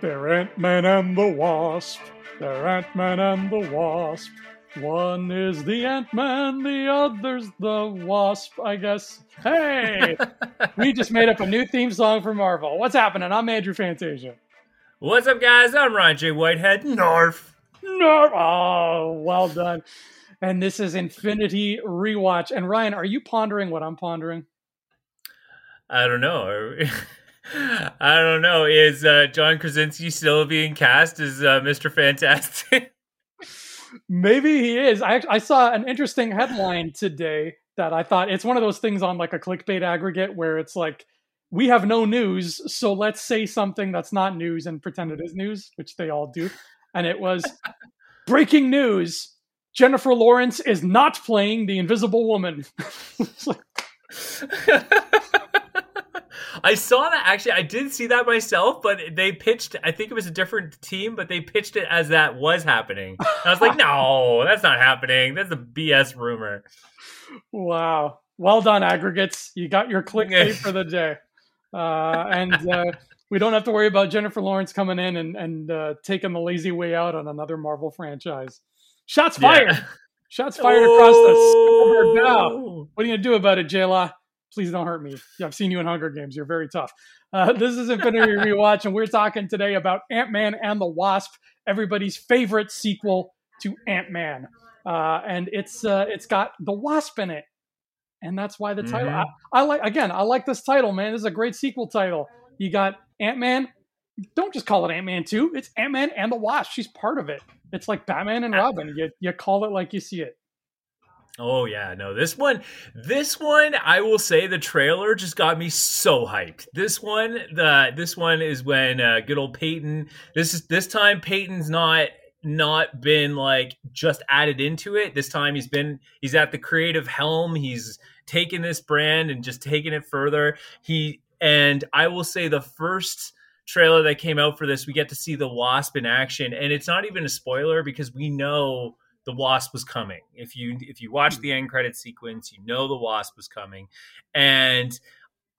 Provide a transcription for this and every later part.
They're Ant Man and the Wasp. They're Ant Man and the Wasp. One is the Ant Man, the other's the Wasp, I guess. Hey, we just made up a new theme song for Marvel. What's happening? I'm Andrew Fantasia. What's up, guys? I'm Ryan J. Whitehead. Narf. Narf. Oh, well done. And this is Infinity Rewatch. And Ryan, are you pondering what I'm pondering? I don't know. I don't know. Is uh, John Krasinski still being cast as uh, Mr. Fantastic? Maybe he is. I I saw an interesting headline today that I thought it's one of those things on like a clickbait aggregate where it's like we have no news, so let's say something that's not news and pretend it is news, which they all do. And it was breaking news: Jennifer Lawrence is not playing the Invisible Woman. I saw that actually. I did see that myself, but they pitched. I think it was a different team, but they pitched it as that was happening. And I was like, no, that's not happening. That's a BS rumor. Wow. Well done, aggregates. You got your click clickbait for the day. Uh, and uh, we don't have to worry about Jennifer Lawrence coming in and, and uh, taking the lazy way out on another Marvel franchise. Shots fired. Yeah. Shots fired oh. across the now. What are you going to do about it, J Law? Please don't hurt me. I've seen you in Hunger Games. You're very tough. Uh, this is Infinity Rewatch, and we're talking today about Ant Man and the Wasp, everybody's favorite sequel to Ant Man. Uh, and it's uh, it's got the Wasp in it, and that's why the mm-hmm. title. I, I, like again. I like this title, man. This is a great sequel title. You got Ant Man. Don't just call it Ant Man Two. It's Ant Man and the Wasp. She's part of it. It's like Batman and Robin. You you call it like you see it. Oh yeah, no. This one this one I will say the trailer just got me so hyped. This one the this one is when uh, good old Peyton this is this time Peyton's not not been like just added into it. This time he's been he's at the creative helm. He's taken this brand and just taken it further. He and I will say the first trailer that came out for this, we get to see the wasp in action and it's not even a spoiler because we know the wasp was coming. If you if you watch hmm. the end credit sequence, you know the wasp was coming. And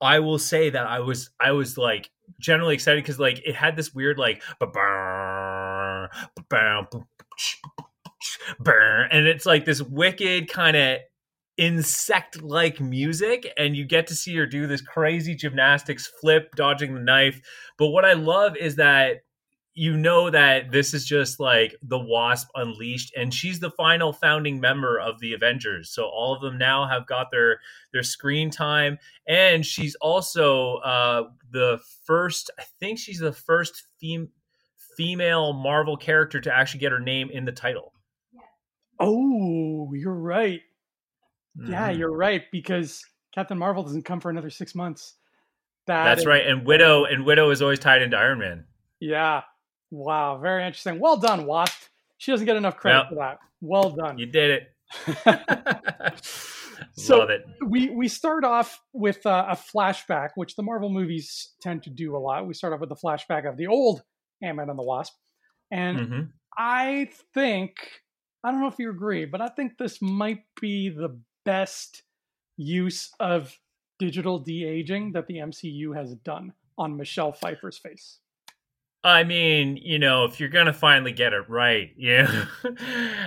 I will say that I was I was like generally excited because like it had this weird like and it's like this wicked kind of insect like music and you get to see her do this crazy gymnastics flip dodging the knife but what i love is that you know that this is just like the wasp unleashed and she's the final founding member of the avengers. So all of them now have got their their screen time and she's also uh the first i think she's the first fem- female marvel character to actually get her name in the title. Oh you're right. Mm-hmm. yeah you're right because captain marvel doesn't come for another six months. That that's is- right and widow and widow is always tied into iron man. Yeah Wow, very interesting. Well done, Wasp. She doesn't get enough credit for that. Well done. You did it. so Love it. We we start off with uh, a flashback, which the Marvel movies tend to do a lot. We start off with the flashback of the old Ant-Man and the Wasp, and mm-hmm. I think I don't know if you agree, but I think this might be the best use of digital de aging that the MCU has done on Michelle Pfeiffer's face. I mean, you know, if you're gonna finally get it right, yeah.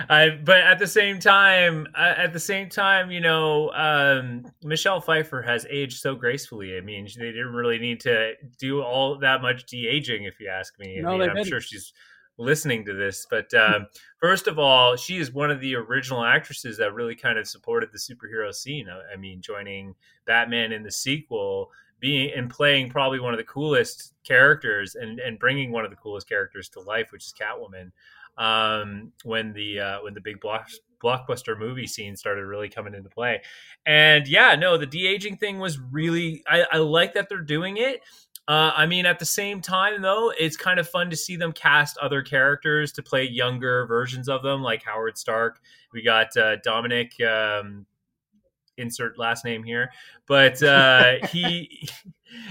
I, but at the same time, uh, at the same time, you know, um, Michelle Pfeiffer has aged so gracefully. I mean, they didn't really need to do all that much de aging, if you ask me. I no, mean, I'm didn't. sure she's listening to this. But um, first of all, she is one of the original actresses that really kind of supported the superhero scene. I mean, joining Batman in the sequel being and playing probably one of the coolest characters and and bringing one of the coolest characters to life, which is Catwoman. Um, when the uh, when the big block, blockbuster movie scene started really coming into play, and yeah, no, the de aging thing was really I, I like that they're doing it. Uh, I mean, at the same time, though, it's kind of fun to see them cast other characters to play younger versions of them, like Howard Stark. We got uh, Dominic um, insert last name here, but uh, he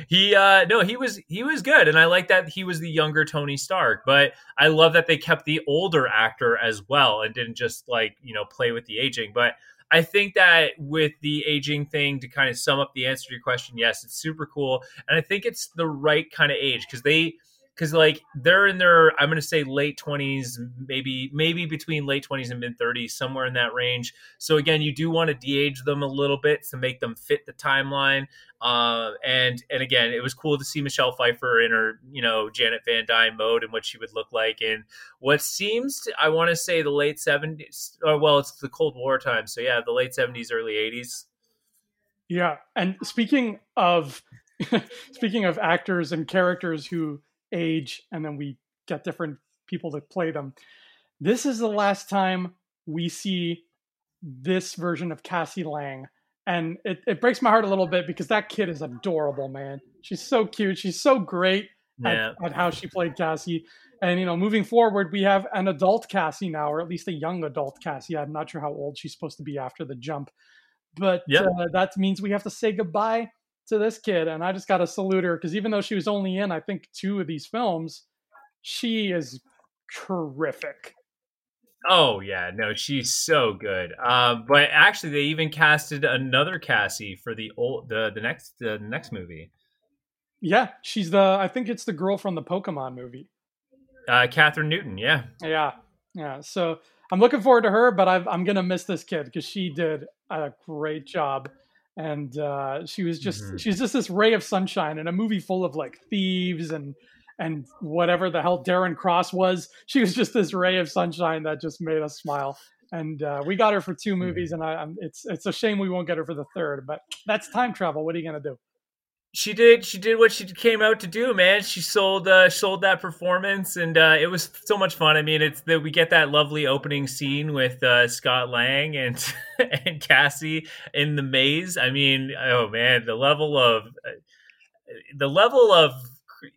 he uh, no he was he was good, and I like that he was the younger Tony Stark. But I love that they kept the older actor as well and didn't just like you know play with the aging. But I think that with the aging thing, to kind of sum up the answer to your question, yes, it's super cool, and I think it's the right kind of age because they because like they're in their I'm gonna say late twenties, maybe maybe between late twenties and mid thirties, somewhere in that range. So again, you do want to de-age them a little bit to make them fit the timeline. Uh, and and again, it was cool to see Michelle Pfeiffer in her you know Janet Van Dyne mode and what she would look like in what seems to I want to say the late seventies. Or well, it's the Cold War time, so yeah, the late seventies, early eighties. Yeah, and speaking of speaking of actors and characters who age and then we get different people to play them, this is the last time we see this version of Cassie Lang. And it, it breaks my heart a little bit because that kid is adorable, man. She's so cute. She's so great yeah. at, at how she played Cassie. And you know, moving forward, we have an adult Cassie now, or at least a young adult Cassie. I'm not sure how old she's supposed to be after the jump, but yep. uh, that means we have to say goodbye to this kid. And I just got to salute her because even though she was only in, I think, two of these films, she is terrific. Oh yeah, no, she's so good. Um, but actually, they even casted another Cassie for the old the the next the next movie. Yeah, she's the I think it's the girl from the Pokemon movie. Uh, Kathryn Newton, yeah, yeah, yeah. So I'm looking forward to her, but i am gonna miss this kid because she did a great job, and uh, she was just mm-hmm. she's just this ray of sunshine in a movie full of like thieves and and whatever the hell Darren Cross was. She was just this ray of sunshine that just made us smile. And uh, we got her for two movies, mm-hmm. and I, I'm, it's it's a shame we won't get her for the third. But that's time travel. What are you gonna do? She did she did what she came out to do man. She sold uh sold that performance and uh it was so much fun. I mean it's that we get that lovely opening scene with uh scott lang and and cassie in the maze. I mean oh man the level of uh, the level of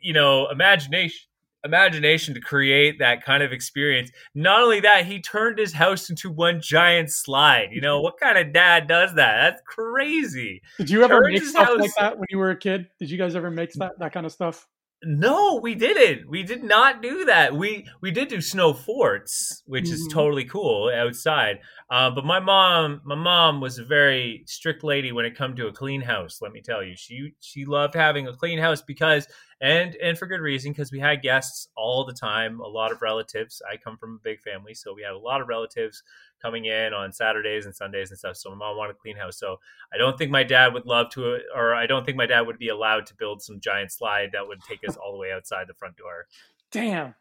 you know imagination imagination to create that kind of experience. Not only that, he turned his house into one giant slide. You know, what kind of dad does that? That's crazy. Did you ever make stuff house... like that when you were a kid? Did you guys ever make that, that kind of stuff? No, we didn't. We did not do that. We we did do snow forts, which mm-hmm. is totally cool outside. Uh, but my mom, my mom was a very strict lady when it come to a clean house. Let me tell you, she she loved having a clean house because and and for good reason because we had guests all the time a lot of relatives i come from a big family so we had a lot of relatives coming in on saturdays and sundays and stuff so my mom wanted a clean house so i don't think my dad would love to or i don't think my dad would be allowed to build some giant slide that would take us all the way outside the front door damn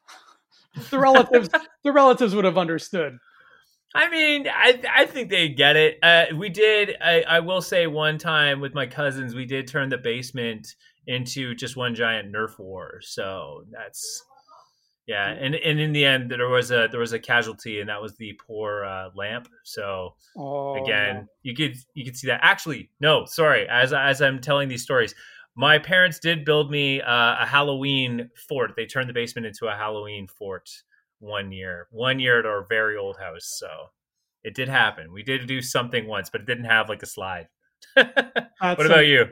the relatives the relatives would have understood I mean, I I think they get it. Uh, we did. I, I will say one time with my cousins, we did turn the basement into just one giant nerf war. So that's yeah, and and in the end there was a there was a casualty, and that was the poor uh, lamp. So oh. again, you could you could see that. Actually, no, sorry. As as I'm telling these stories, my parents did build me uh, a Halloween fort. They turned the basement into a Halloween fort one year, one year at our very old house. So it did happen. We did do something once, but it didn't have like a slide. what about a, you?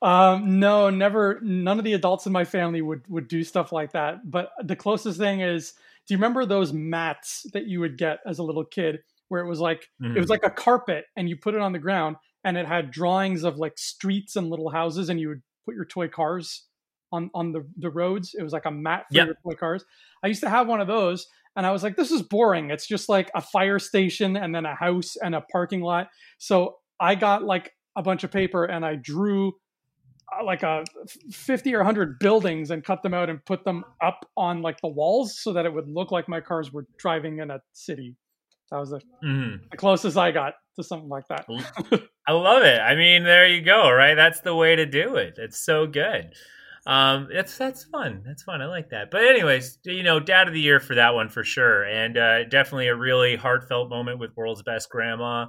Um, no, never. None of the adults in my family would would do stuff like that. But the closest thing is, do you remember those mats that you would get as a little kid, where it was like mm-hmm. it was mm. like a carpet, and you put it on the ground, and it had drawings of like streets and little houses, and you would put your toy cars on on the the roads. It was like a mat for yep. your toy cars. I used to have one of those, and I was like, this is boring. It's just like a fire station and then a house and a parking lot. So I got like a bunch of paper and I drew like a 50 or 100 buildings and cut them out and put them up on like the walls so that it would look like my cars were driving in a city. That was the, mm. the closest i got to something like that. I love it. I mean there you go right? That's the way to do it. It's so good. Um that's that's fun. That's fun. I like that. But anyways you know dad of the year for that one for sure. And uh definitely a really heartfelt moment with world's best grandma.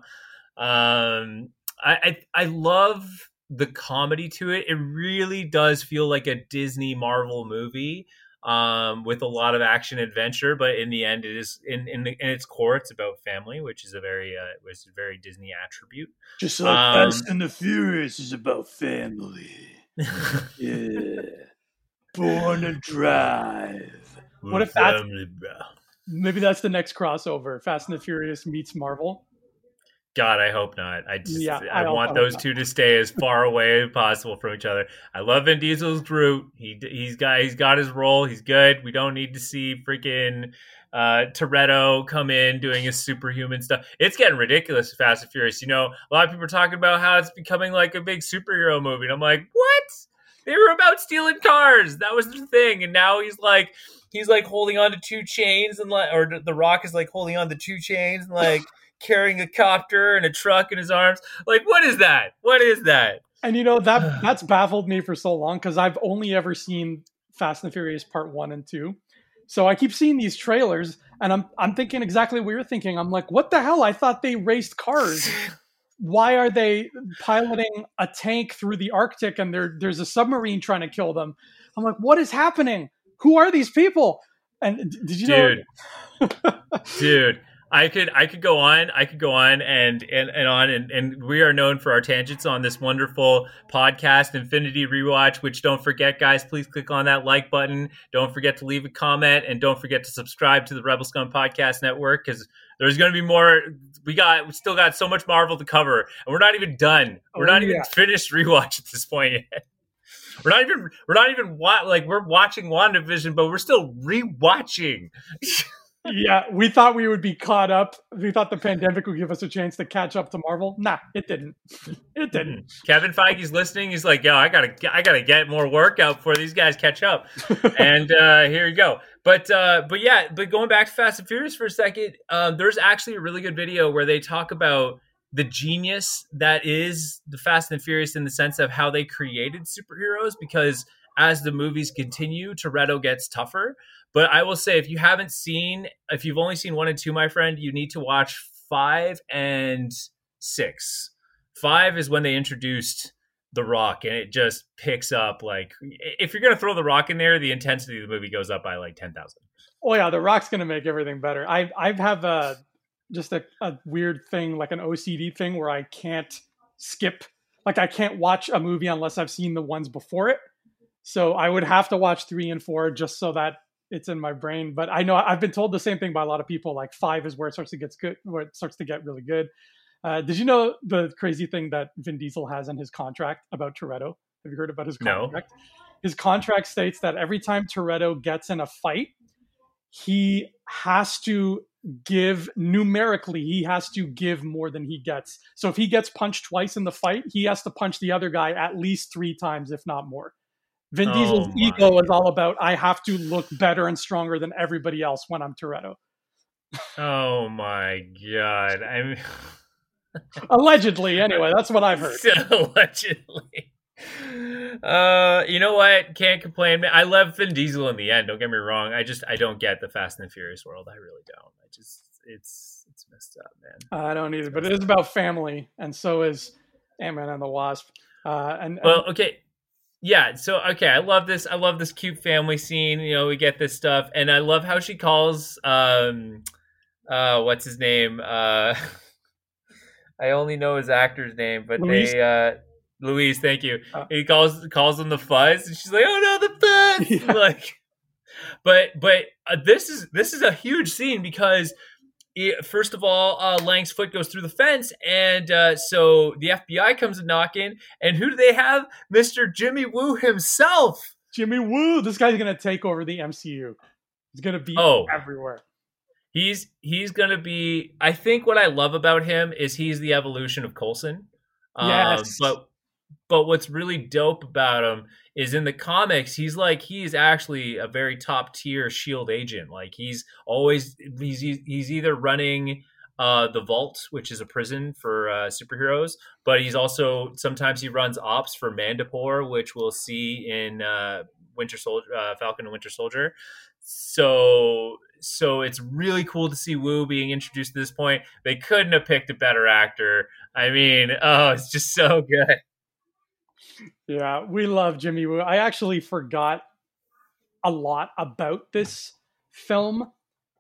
Um I, I, I love the comedy to it. It really does feel like a Disney Marvel movie um, with a lot of action adventure, but in the end, it is in in, the, in its core, it's about family, which is a very uh, was a very Disney attribute. Just like um, Fast and the Furious is about family. yeah, born to drive. What if that's maybe that's the next crossover? Fast and the Furious meets Marvel. God, I hope not. I just Yeah, I, I want those hope two to stay as far away as possible from each other. I love Vin Diesel's Groot. He he's got he's got his role. He's good. We don't need to see freaking uh Toretto come in doing his superhuman stuff. It's getting ridiculous. Fast and Furious. You know, a lot of people are talking about how it's becoming like a big superhero movie. And I'm like, what? They were about stealing cars. That was the thing. And now he's like he's like holding on to two chains and like or the rock is like holding on to two chains and like carrying a copter and a truck in his arms like what is that what is that And you know that that's baffled me for so long because I've only ever seen Fast and Furious Part One and Two. So I keep seeing these trailers, and I'm I'm thinking exactly what you're thinking. I'm like, what the hell? I thought they raced cars. Why are they piloting a tank through the Arctic and there there's a submarine trying to kill them? I'm like, what is happening? Who are these people? And did you dude know? dude i could i could go on i could go on and and, and on and, and we are known for our tangents on this wonderful podcast infinity rewatch which don't forget guys please click on that like button. Don't forget to leave a comment and don't forget to subscribe to the rebel scum podcast network because there's going to be more we got we still got so much marvel to cover and we're not even done. We're Oh, not even finished rewatch at this point yet. We're not even we're not even wa- like we're watching WandaVision, but we're still rewatching. yeah, we thought we would be caught up. We thought the pandemic would give us a chance to catch up to Marvel. Nah, it didn't. It didn't. Kevin Feige's listening. He's like, "Yo, I gotta, I gotta get more workout before these guys catch up." and uh, here you go. But, uh, but yeah, but going back to Fast and Furious for a second, um, there's actually a really good video where they talk about the genius that is the Fast and Furious in the sense of how they created superheroes. Because as the movies continue, Toretto gets tougher. But I will say, if you haven't seen, if you've only seen one and two, my friend, you need to watch five and six. Five is when they introduced the Rock, and it just picks up. Like, if you're gonna throw the Rock in there, the intensity of the movie goes up by like ten thousand. Oh yeah, The Rock's gonna make everything better. I I have a just a, a weird thing, like an OCD thing, where I can't skip. Like I can't watch a movie unless I've seen the ones before it. So I would have to watch three and four just so that it's in my brain. But I know I've been told the same thing by a lot of people. Like five is where it starts to get good, where it starts to get really good. Uh, did you know the crazy thing that Vin Diesel has in his contract about Toretto? Have you heard about his No. contract? His contract states that every time Toretto gets in a fight, he has to give numerically he has to give more than he gets so if he gets punched twice in the fight he has to punch the other guy at least three times if not more vin Oh diesel's my ego is all about i have to look better and stronger than everybody else when i'm toretto Oh my god! I'm allegedly anyway that's what i've heard allegedly. Uh, you know what? Can't complain. I love Vin Diesel in the end. Don't get me wrong. I just I don't get the Fast and the Furious world. I really don't. I just it's it's messed up, man. i don't either but it is about family and so is ant-man and the wasp uh and, and Well, okay. Yeah, so okay, I love this. I love this cute family scene. You know, we get this stuff, and I love how she calls um, uh, what's his name? Uh, I only know his actor's name, but Luis? they uh, Luis. Thank you. Oh. He calls calls him the fuzz, and she's like, "Oh no, the fuzz!" Yeah. Like, but but uh, this is this is a huge scene because first of all, uh, Lang's foot goes through the fence, and uh, so the FBI comes knocking, and who do they have? Mister Jimmy Woo himself. jimmy woo this guy's gonna take over the mcu he's gonna be Oh. everywhere He's he's gonna be. I think what I love about him is he's the evolution of Coulson. Um, Yes. but but what's really dope about him is in the comics he's like he's actually a very top tier shield agent like he's always he's he's either running uh the vault which is a prison for uh superheroes but he's also sometimes he runs ops for Madripoor which we'll see in uh winter soldier uh, falcon and winter soldier so so it's really cool to see Woo being introduced at this point. They couldn't have picked a better actor. I mean, oh, it's just so good. Yeah, we love Jimmy Woo. I actually forgot a lot about this film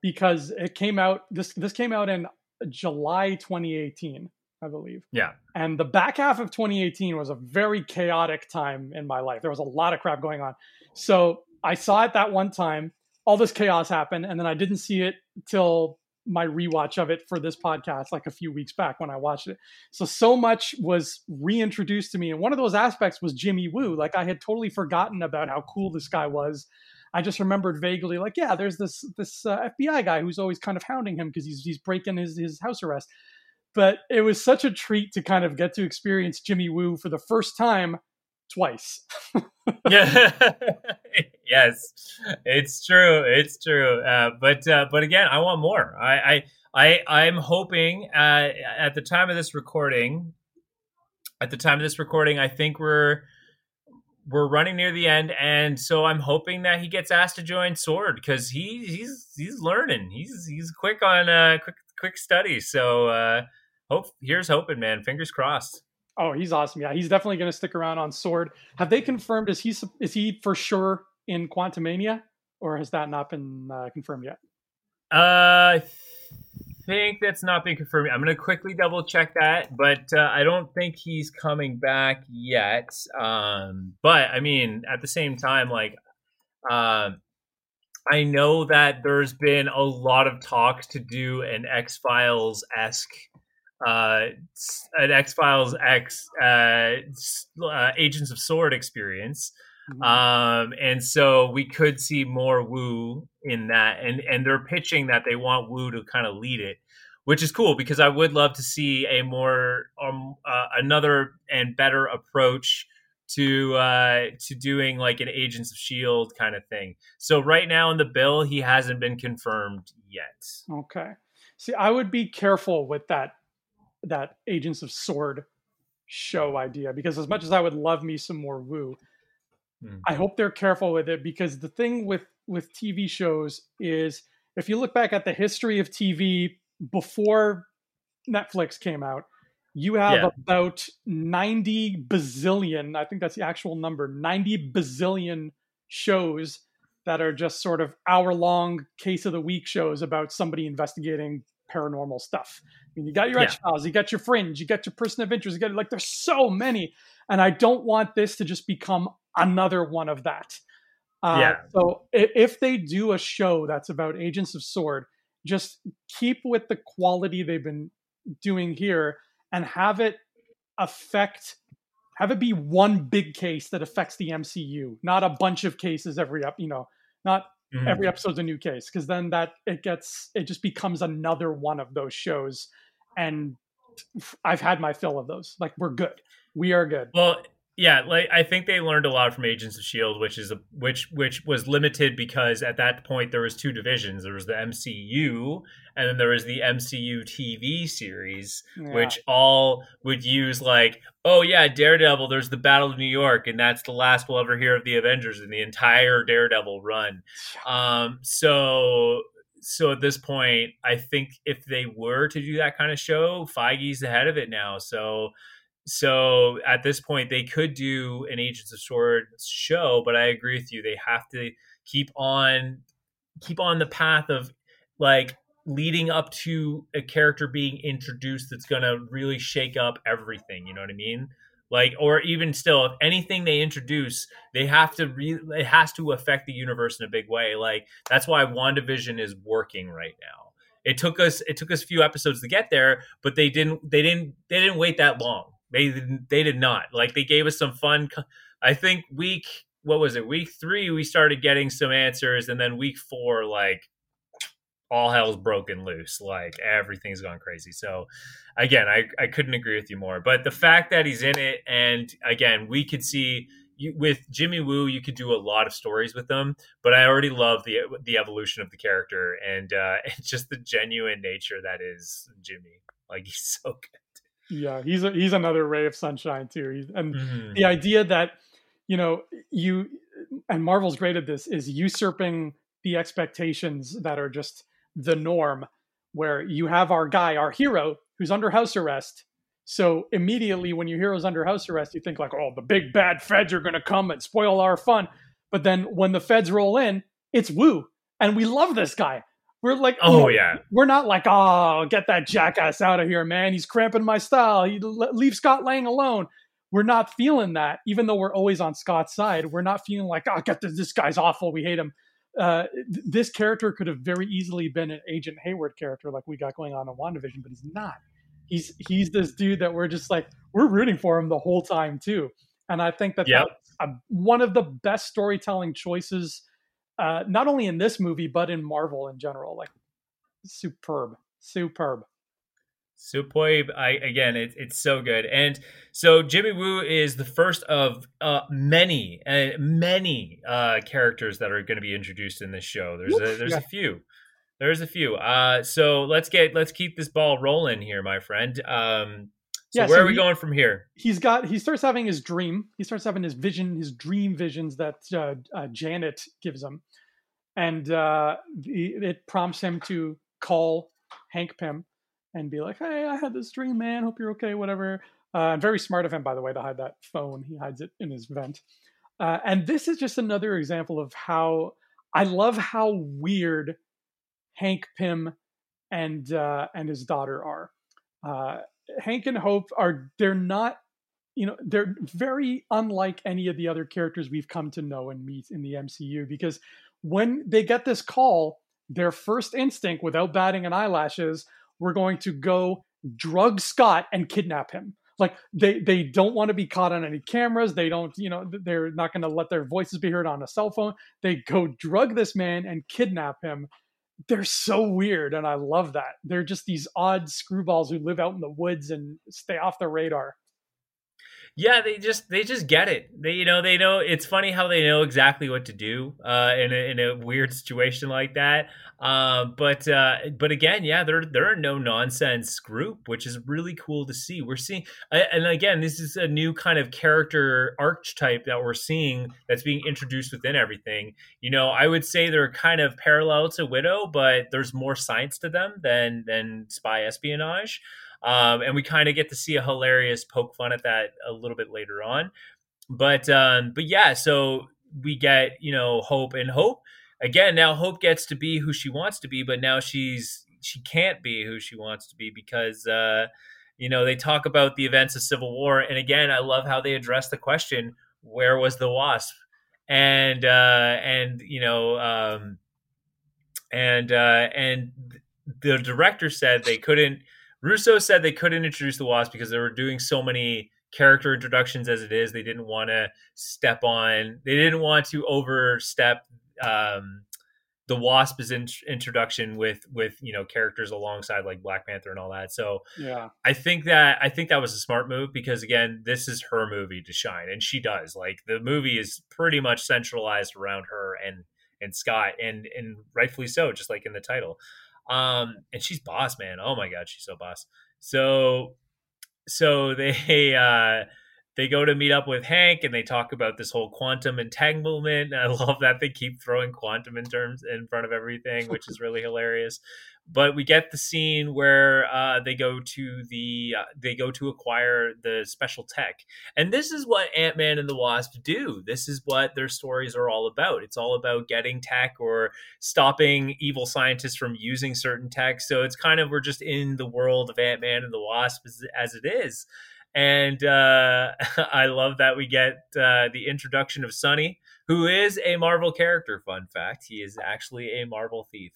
because it came out this this came out in July 2018, I believe. Yeah. And the back half of 2018 was a very chaotic time in my life. There was a lot of crap going on. So I saw it that one time. All this chaos happened, and then I didn't see it till my rewatch of it for this podcast like a few weeks back when I watched it. So so much was reintroduced to me, and one of those aspects was Jimmy Woo. Like I had totally forgotten about how cool this guy was. I just remembered vaguely, like, yeah, there's this this uh, FBI guy who's always kind of hounding him because he's he's breaking his his house arrest. But it was such a treat to kind of get to experience Jimmy Woo for the first time twice. yeah. yes, it's true. It's true. Uh, but uh, but again, I want more. I I, I I'm hoping uh, at the time of this recording. At the time of this recording, I think we're we're running near the end, and so I'm hoping that he gets asked to join Sword because he he's he's learning. He's he's quick on uh quick quick study. So uh hope here's hoping, man. Fingers crossed. Oh, he's awesome. Yeah, he's definitely going to stick around on Sword. Have they confirmed? Is he is he for sure in Quantumania, or has that not been uh, confirmed yet? Uh, I think that's not been confirmed. I'm going to quickly double check that, but uh, I don't think he's coming back yet. Um, but I mean, at the same time, like, uh, I know that there's been a lot of talks to do an X Files esque uh, an X Files X uh, uh, Agents of Sword experience. Mm-hmm. Um, and so we could see more Woo in that, and and they're pitching that they want Woo to kind of lead it, which is cool because I would love to see a more um uh, another and better approach to uh to doing like an Agents of Shield kind of thing. So right now in the bill, he hasn't been confirmed yet. Okay. See, I would be careful with that that Agents of Sword show idea because as much as I would love me some more Woo, mm. I hope they're careful with it because the thing with with TV shows is if you look back at the history of TV before Netflix came out, you have yeah. about 90 bazillion, I think that's the actual number, 90 bazillion shows that are just sort of hour long case of the week shows about somebody investigating paranormal stuff. I mean, you got your yeah. X Files, you got your Fringe, you got your Person of Interest, you got like there's so many, and I don't want this to just become another one of that. Uh, yeah. So if they do a show that's about Agents of Sword, just keep with the quality they've been doing here and have it affect have it be one big case that affects the MCU, not a bunch of cases every up, you know, not Mm-hmm. Every episode's a new case because then that it gets it just becomes another one of those shows, and I've had my fill of those. Like we're good, we are good. Well, yeah, like I think they learned a lot from Agents of Shield, which is a which which was limited because at that point there was two divisions. There was the MCU, and then there was the MCU TV series, yeah. which all would use like, oh yeah, Daredevil. There's the Battle of New York, and that's the last we'll ever hear of the Avengers in the entire Daredevil run. Um, so so at this point, I think if they were to do that kind of show, Feige's the head of it now. So so at this point they could do an agents of swords show but i agree with you they have to keep on keep on the path of like leading up to a character being introduced that's going to really shake up everything you know what i mean? Like or even still if anything they introduce they have to re- it has to affect the universe in a big way like that's why wandavision is working right now. It took us it took us a few episodes to get there but they didn't they didn't they didn't wait that long they they did not. Like they gave us some fun. I think week what was it? Week three we started getting some answers, and then week four like all hell's broken loose. Like everything's gone crazy. So again, I I couldn't agree with you more. But the fact that he's in it, and again, we could see. You, with Jimmy Woo, you could do a lot of stories with them, but I already love the the evolution of the character and uh, and just the genuine nature that is Jimmy. Like he's so good. Yeah, he's a, he's another ray of sunshine too. He's, and mm-hmm. the idea that you know you and Marvel's great at this is usurping the expectations that are just the norm. Where you have our guy, our hero, who's under house arrest. So immediately, when your hero's under house arrest, you think like, "Oh, the big bad feds are going to come and spoil our fun." But then when the feds roll in, it's Woo, and we love this guy. We're like, oh, oh yeah. We're not like, oh, get that jackass out of here, man. He's cramping my style. He leave Scott Lang alone. We're not feeling that, even though we're always on Scott's side. We're not feeling like, oh, get this, this guy's awful. We hate him. uh, th- this character could have very easily been an Agent Hayward character like we got going on in WandaVision, but he's not. He's he's this dude that we're just like we're rooting for him the whole time too, and I think that Yep. that's a, one of the best storytelling choices, uh, not only in this movie but in Marvel in general. Like superb, superb. Superb. I again, it, it's so good. And so Jimmy Woo is the first of uh, many, uh, many uh, characters that are going to be introduced in this show. There's a, there's Yeah. a few. There's a few. Uh, so let's get let's keep this ball rolling here, my friend. Um, so Yeah, where so are we he- going from here? he's got he starts having his dream he starts having his vision his dream visions that uh, uh, janet gives him and uh, the, it prompts him to call hank pym and be like hey i had this dream man. Hope you're okay whatever. Uh, and very smart of him by the way to hide that phone. He hides it in his vent. Uh, and this is just another example of how i love how weird hank pym and uh, and his daughter are. Uh, Hank and Hope are they're not you know they're very unlike any of the other characters we've come to know and meet in the MCU because when they get this call their first instinct without batting an eyelash is we're going to go drug Scott and kidnap him. Like they they don't want to be caught on any cameras. They don't you know they're not going to let their voices be heard on a cell phone. They go drug this man and kidnap him. They're so weird and i love that. They're just these odd screwballs who live out in the woods and stay off the radar Yeah, they just they just get it. They you know they know it's funny how they know exactly what to do uh, in a, in a weird situation like that. Um, but uh, but again, yeah, they're they're a no nonsense group, which is really cool to see. We're seeing, and again, this is a new kind of character archetype that we're seeing that's being introduced within everything. You know, I would say they're kind of parallel to Widow, but there's more science to them than than spy espionage. Um, and we kind of get to see a hilarious poke fun at that a little bit later on. But um, but yeah, so we get you know Hope and Hope again. Now Hope gets to be who she wants to be, but now she's she can't be who she wants to be because uh, you know they talk about the events of Civil War, and again, I love how they address the question: Where was the Wasp? And uh, and you know um, and uh, and the director said they couldn't. Russo said they couldn't introduce the Wasp because they were doing so many character introductions as it is. They didn't want to step on. They didn't want to overstep um, the Wasp's in- introduction with with you know characters alongside like Black Panther and all that. So yeah I think that I think that was a smart move because again, this is her movie to shine, and she does. Like the movie is pretty much centralized around her and and Scott, and and rightfully so, just like in the title. Um, and she's boss, man. Oh my god, she's so boss. So so they uh they go to meet up with Hank and they talk about this whole quantum entanglement. I love that they keep throwing quantum in terms in front of everything, which is really hilarious. But we get the scene where uh, they go to the uh, they go to acquire the special tech, and this is what Ant Man and the Wasp do. This is what their stories are all about. It's all about getting tech or stopping evil scientists from using certain tech. So it's kind of we're just in the world of Ant Man and the Wasp as, as it is and uh, I love that we get uh, the introduction of Sonny, who is a Marvel character. Fun fact: he is actually a Marvel thief.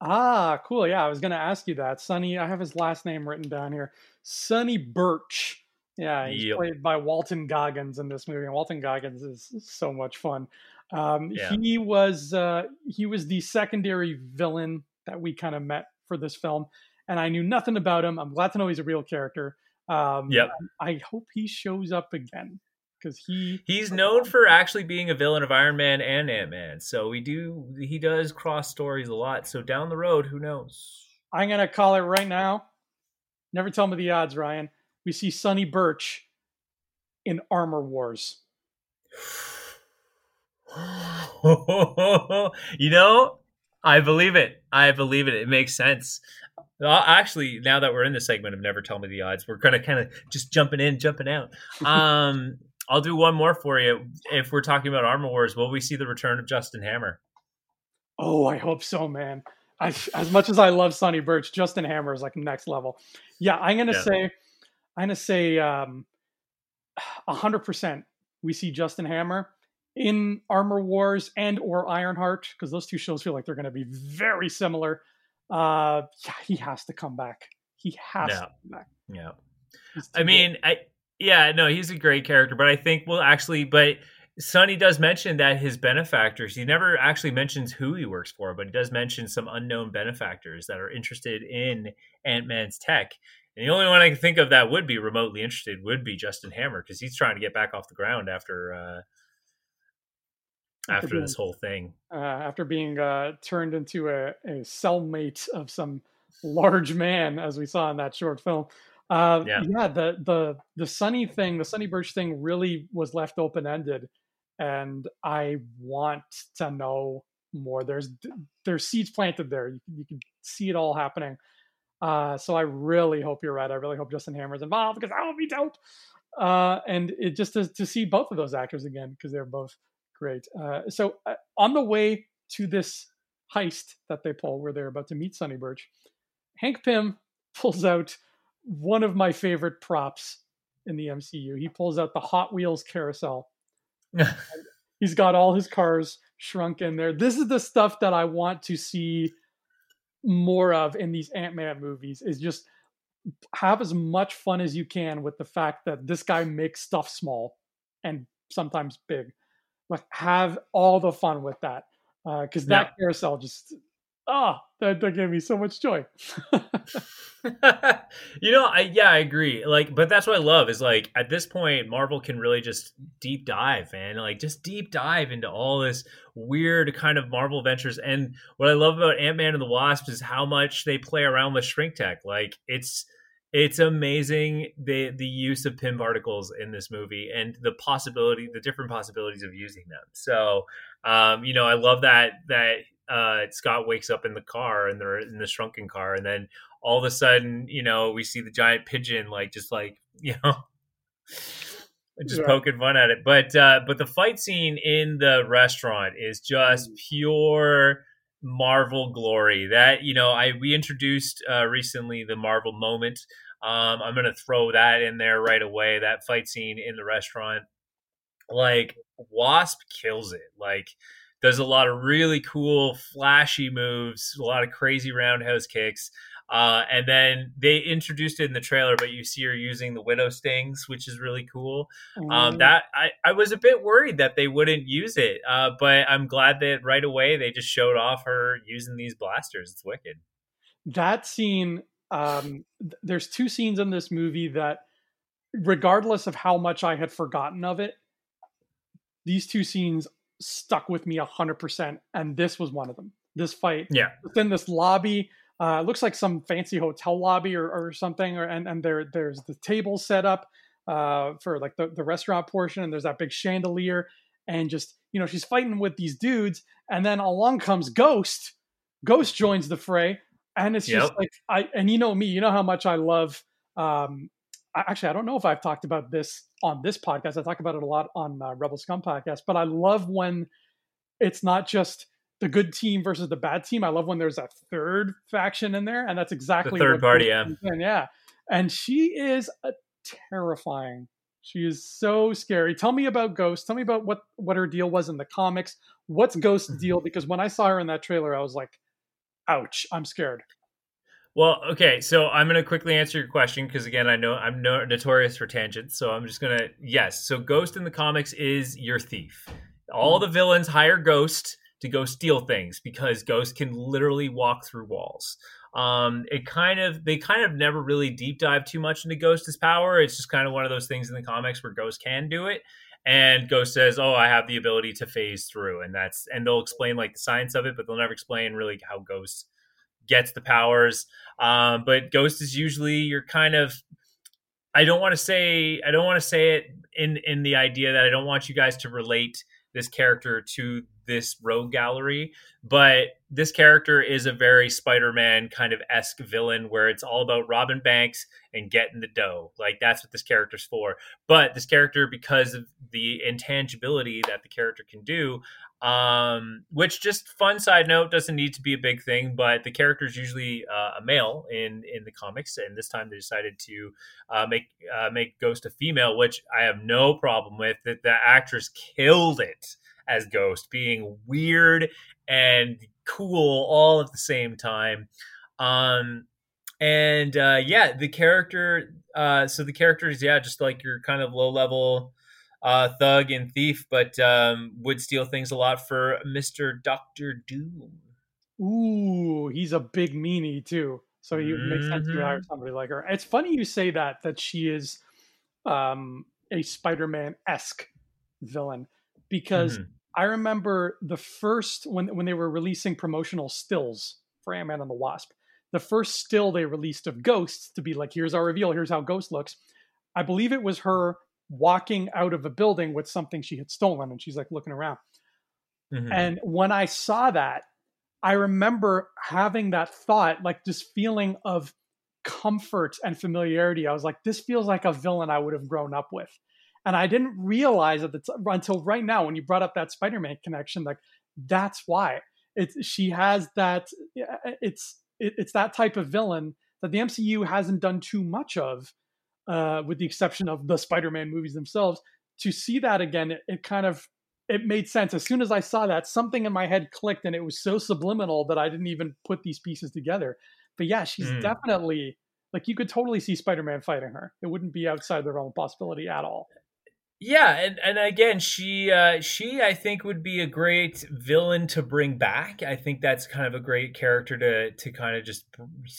Ah cool yeah i was going to ask you that sonny i have his last name written down here sonny birch yeah he's Yep. played by walton goggins in this movie and walton goggins is so much fun um, Yeah. he was uh, he was the secondary villain that we kind of met for this film and i knew nothing about him i'm glad to know he's a real character um, Yep. i hope he shows up again because he He's known for actually being a villain of Iron Man and Ant Man, so we do he does cross stories a lot. So down the road, who knows? I'm gonna call it right now. Never tell me the odds, Ryan. We see Sonny Birch in Armor Wars. you know, I believe it. I believe it. It makes sense. Well, actually, now that we're in the segment of Never Tell Me the Odds, we're gonna kind of just jumping in, jumping out. Um, I'll do one more for you. If we're talking about Armor Wars, will we see the return of Justin Hammer? Oh, I hope so, man. I, as much as I love Sonny Birch, Justin Hammer is like next level. Yeah, I'm gonna Yeah. say, I'm gonna say, um, hundred percent. We see Justin Hammer, in Armor Wars and or Ironheart because those two shows feel like they're going to be very similar. Uh, yeah, he has to come back. He has Yeah. to come back. Yeah. I mean, I yeah, no, he's a great character, but I think well, actually, but Sonny does mention that his benefactors. He never actually mentions who he works for, but he does mention some unknown benefactors that are interested in Ant Man's tech. And the only one I can think of that would be remotely interested would be Justin Hammer because he's trying to get back off the ground after uh, After after this whole thing. uh, after being uh, turned into a, a cellmate of some large man, as we saw in that short film. Uh, Yeah. yeah, the the the Sonny thing, the Sonny Birch thing, really was left open ended, and I want to know more. There's there's seeds planted there. You, can- you can see it all happening. Uh, so I really hope you're right. I really hope Justin Hammer's involved because that would be dope. Uh, and it just to, to see both of those actors again because they're both great. Uh, so uh, on the way to this heist that they pull, where they're about to meet Sonny Birch, Hank Pym pulls out one of my favorite props in the MCU. He pulls out the Hot Wheels carousel. He's got all his cars shrunk in there. This is the stuff that I want to see more of in these Ant-Man movies is just have as much fun as you can with the fact that this guy makes stuff small and sometimes big. Like have all the fun with that. Uh, because that carousel just ah that, that gave me so much joy. you know, I yeah, I agree. Like, but that's what I love is like at this point, Marvel can really just deep dive, man. Like, just deep dive into all this weird kind of Marvel ventures. And what I love about Ant Man and the Wasp is how much they play around with shrink tech. Like, it's it's amazing the the use of Pym particles in this movie and the possibility, the different possibilities of using them. So, um, you know, I love that that uh, Scott wakes up in the car and they're in the shrunken car, and then all of a sudden, you know, we see the giant pigeon, like just like you know, just poking fun at it. But uh, but the fight scene in the restaurant is just pure Marvel glory. That you know, I we introduced uh, recently the Marvel moment. Um, I'm gonna throw that in there right away. That fight scene in the restaurant, like Wasp kills it. Like does a lot of really cool, flashy moves, a lot of crazy roundhouse kicks. Uh, and then they introduced it in the trailer, but you see her using the widow stings, which is really cool. Um, Mm, that I, I was a bit worried that they wouldn't use it, uh, but I'm glad that right away they just showed off her using these blasters. It's wicked. that scene um th- there's two scenes in this movie that regardless of how much i had forgotten of it these two scenes stuck with me 100% and this was one of them. This fight Yeah, within this lobby uh looks like some fancy hotel lobby or, or something or and, and there there's the table set up uh for like the, the restaurant portion and there's that big chandelier and just you know she's fighting with these dudes and then along comes ghost. Ghost joins the fray and it's just like i and you know me you know how much i love um actually i don't know if i've talked about this on this podcast. I talk about it a lot on uh, rebel scum podcast but i love when it's not just the good team versus the bad team. I love when there's a third faction in there and that's exactly third what party, yeah. in, yeah. And she is a terrifying. She is so scary. Tell me about ghost. Tell me about what what her deal was in the comics. What's ghost's Mm-hmm. deal? Because when i saw her in that trailer i was like ouch i'm scared Well, okay, so I'm going to quickly answer your question because again, I know I'm no, notorious for tangents, so I'm just going to yes. So Ghost in the comics is your thief. All the villains hire Ghost to go steal things because Ghost can literally walk through walls. Um, it kind of they kind of never really deep dive too much into Ghost's power. It's just kind of one of those things in the comics where Ghost can do it. And Ghost says, "Oh, I have the ability to phase through," and that's and they'll explain like the science of it, but they'll never explain really how Ghost gets the powers. Um, but Ghost is usually your kind of. I don't want to say I don't want to say it in in the idea that I don't want you guys to relate this character to this rogue gallery, but this character is a very Spider-Man kind of esque villain where it's all about robbing banks and getting the dough. Like that's what this character's for. But this character, because of the intangibility that the character can do, um, which just fun side note doesn't need to be a big thing, but the character is usually uh, a male in in the comics, and this time they decided to uh, make uh, make Ghost a female, which I have no problem with. That the actress killed it. as Ghost, being weird and cool all at the same time. Um, and uh, yeah, the character. Uh, so the characters, yeah, just like your kind of low level uh, thug and thief, but um, would steal things a lot for Mister Doctor Doom. Ooh, he's a big meanie too. So it mm-hmm. makes sense to hire mm-hmm. somebody like her. It's funny you say that that she is um, a Spider-Man esque villain because mm-hmm. I remember the first when when they were releasing promotional stills for Ant-Man and the Wasp. The first still they released of Ghosts to be like, here's our reveal, here's how Ghost looks. I believe it was her walking out of a building with something she had stolen, and she's like looking around. Mm-hmm. And when I saw that, I remember having that thought, like this feeling of comfort and familiarity. I was like, this feels like a villain I would have grown up with. And I didn't realize at the t- until right now when you brought up that Spider-Man connection, like that's why it's she has that. It's it, it's that type of villain that the MCU hasn't done too much of, uh, with the exception of the Spider-Man movies themselves. To see that again, it, it kind of it made sense as soon as I saw that. Something in my head clicked, and it was so subliminal that I didn't even put these pieces together. But yeah, she's mm. definitely like you could totally see Spider-Man fighting her. It wouldn't be outside the realm of possibility at all. Yeah, and, and again, she uh, she I think would be a great villain to bring back. I think that's kind of a great character to to kind of just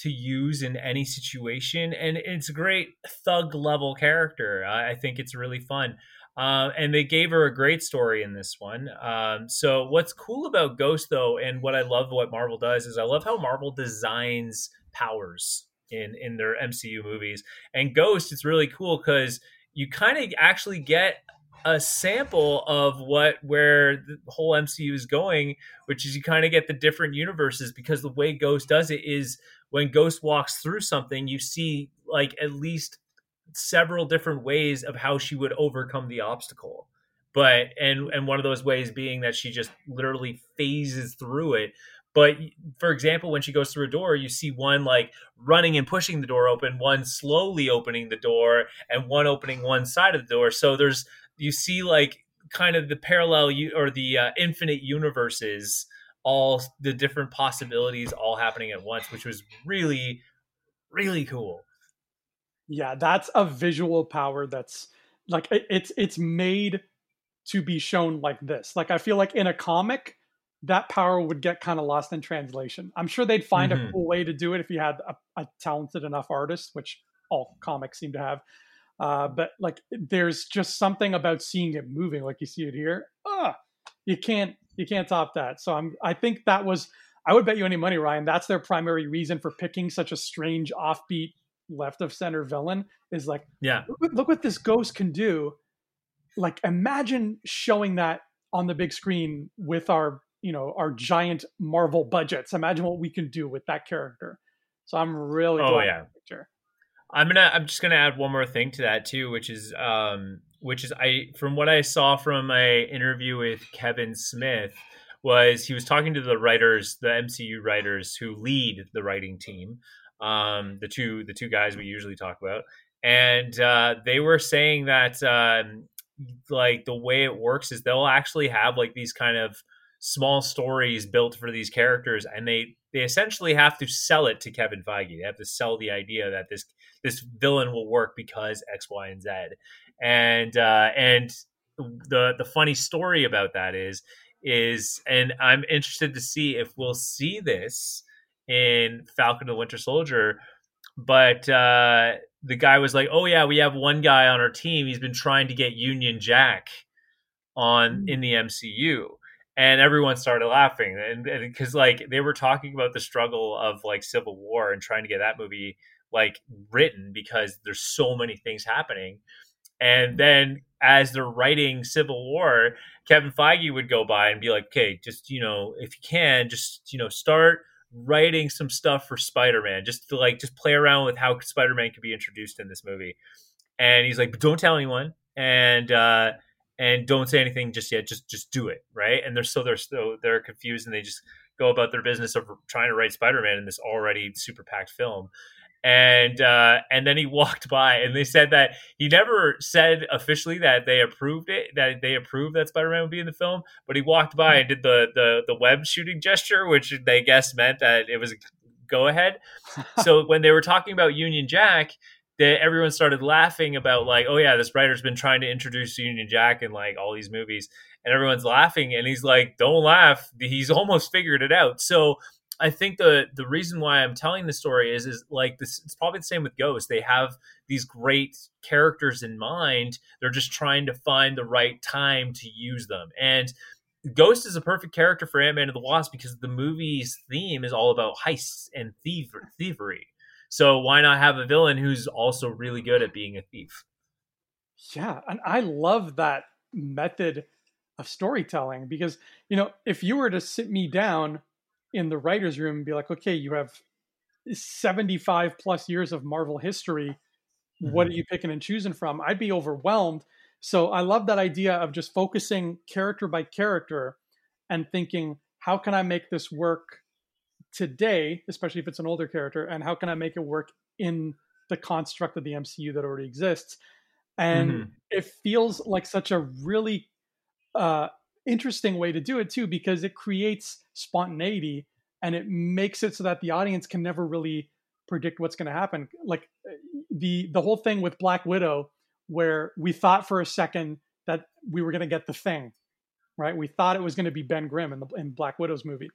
to use in any situation, and it's a great thug level character. I, I think it's really fun. Uh, and they gave her a great story in this one. Um, so what's cool about Ghost though, and what I love what Marvel does is I love how Marvel designs powers in in their MCU movies. And Ghost, it's really cool because you kind of actually get a sample of what where the whole MCU is going, which is you kind of get the different universes because the way Ghost does it is when Ghost walks through something, you see like at least several different ways of how she would overcome the obstacle. But and and one of those ways being that she just literally phases through it but for example when she goes through a door you see one like running and pushing the door open one slowly opening the door and one opening one side of the door. So there's you see like kind of the parallel or the uh, infinite universes all the different possibilities all happening at once which was really really cool. Yeah that's a visual power that's like it's it's made to be shown like this. Like i feel like in a comic that power would get kind of lost in translation. I'm sure they'd find mm-hmm. a cool way to do it if you had a, a, talented enough artist which all comics seem to have. Uh, but like there's just something about seeing it moving like you see it here. Ah, you can't you can't top that. So i'm i think that was i would bet you any money ryan that's their primary reason for picking such a strange offbeat left of center villain is like, yeah, look, look what this ghost can do. Like, imagine showing that on the big screen with our, you know, our giant Marvel budgets. Imagine what we can do with that character. So I'm really oh yeah. I'm gonna. I'm just gonna add one more thing to that too, which is, um, which is I from what I saw from my interview with Kevin Smith was he was talking to the writers, the MCU writers who lead the writing team, um, the two the two guys we usually talk about, and uh, they were saying that um, like the way it works is they'll actually have like these kind of small stories built for these characters, and they they essentially have to sell it to Kevin Feige. They have to sell the idea that this this villain will work because X, Y, and Z, and uh, and the the funny story about that is is and I'm interested to see if we'll see this in Falcon the Winter Soldier. But uh, the guy was like, "Oh yeah, we have one guy on our team. He's been trying to get Union Jack on hmm. in the MCU." And everyone started laughing. And because like they were talking about the struggle of like civil war and trying to get that movie like written because there's so many things happening. And then as they're writing civil war kevin feige would go by and be like okay just you know if you can just you know start writing some stuff for Spider-Man. Just to like just play around with how Spider-Man could be introduced in this movie. And he's like, but don't tell anyone. And uh and don't say anything just yet, just just do it, right? And they're so they're so they're confused and they just go about their business of trying to write Spider-Man in this already super packed film. and uh, and then he walked by, and they said that he never said officially that they approved it, that they approved that Spider Man would be in the film, but he walked by and did the the the web shooting gesture, which they guess meant that it was a go ahead. so when they were talking about Union Jack, that everyone started laughing about like, oh yeah, this writer's been trying to introduce Union Jack in like all these movies, and everyone's laughing, and he's like, don't laugh, he's almost figured it out. So I think the the reason why I'm telling the story is is like this. It's probably the same with Ghost. They have these great characters in mind. They're just trying to find the right time to use them. And Ghost is a perfect character for Ant Man and the Wasp because the movie's theme is all about heists and thievery. So why not have a villain who's also really good at being a thief? Yeah, and I love that method of storytelling because you know if you were to sit me down in the writer's room and be like, okay, you have 75 plus years of Marvel history. Mm-hmm. What are you picking and choosing from? I'd be overwhelmed. So I love that idea of just focusing character by character and thinking, how can I make this work today, especially if it's an older character, and how can I make it work in the construct of the MCU that already exists? And mm-hmm. it feels like such a really uh, interesting way to do it too because it creates spontaneity and it makes it so that the audience can never really predict what's going to happen like the the whole thing with black widow where we thought for a second that we were going to get the thing right we thought it was going to be ben grimm in the in black widow's movie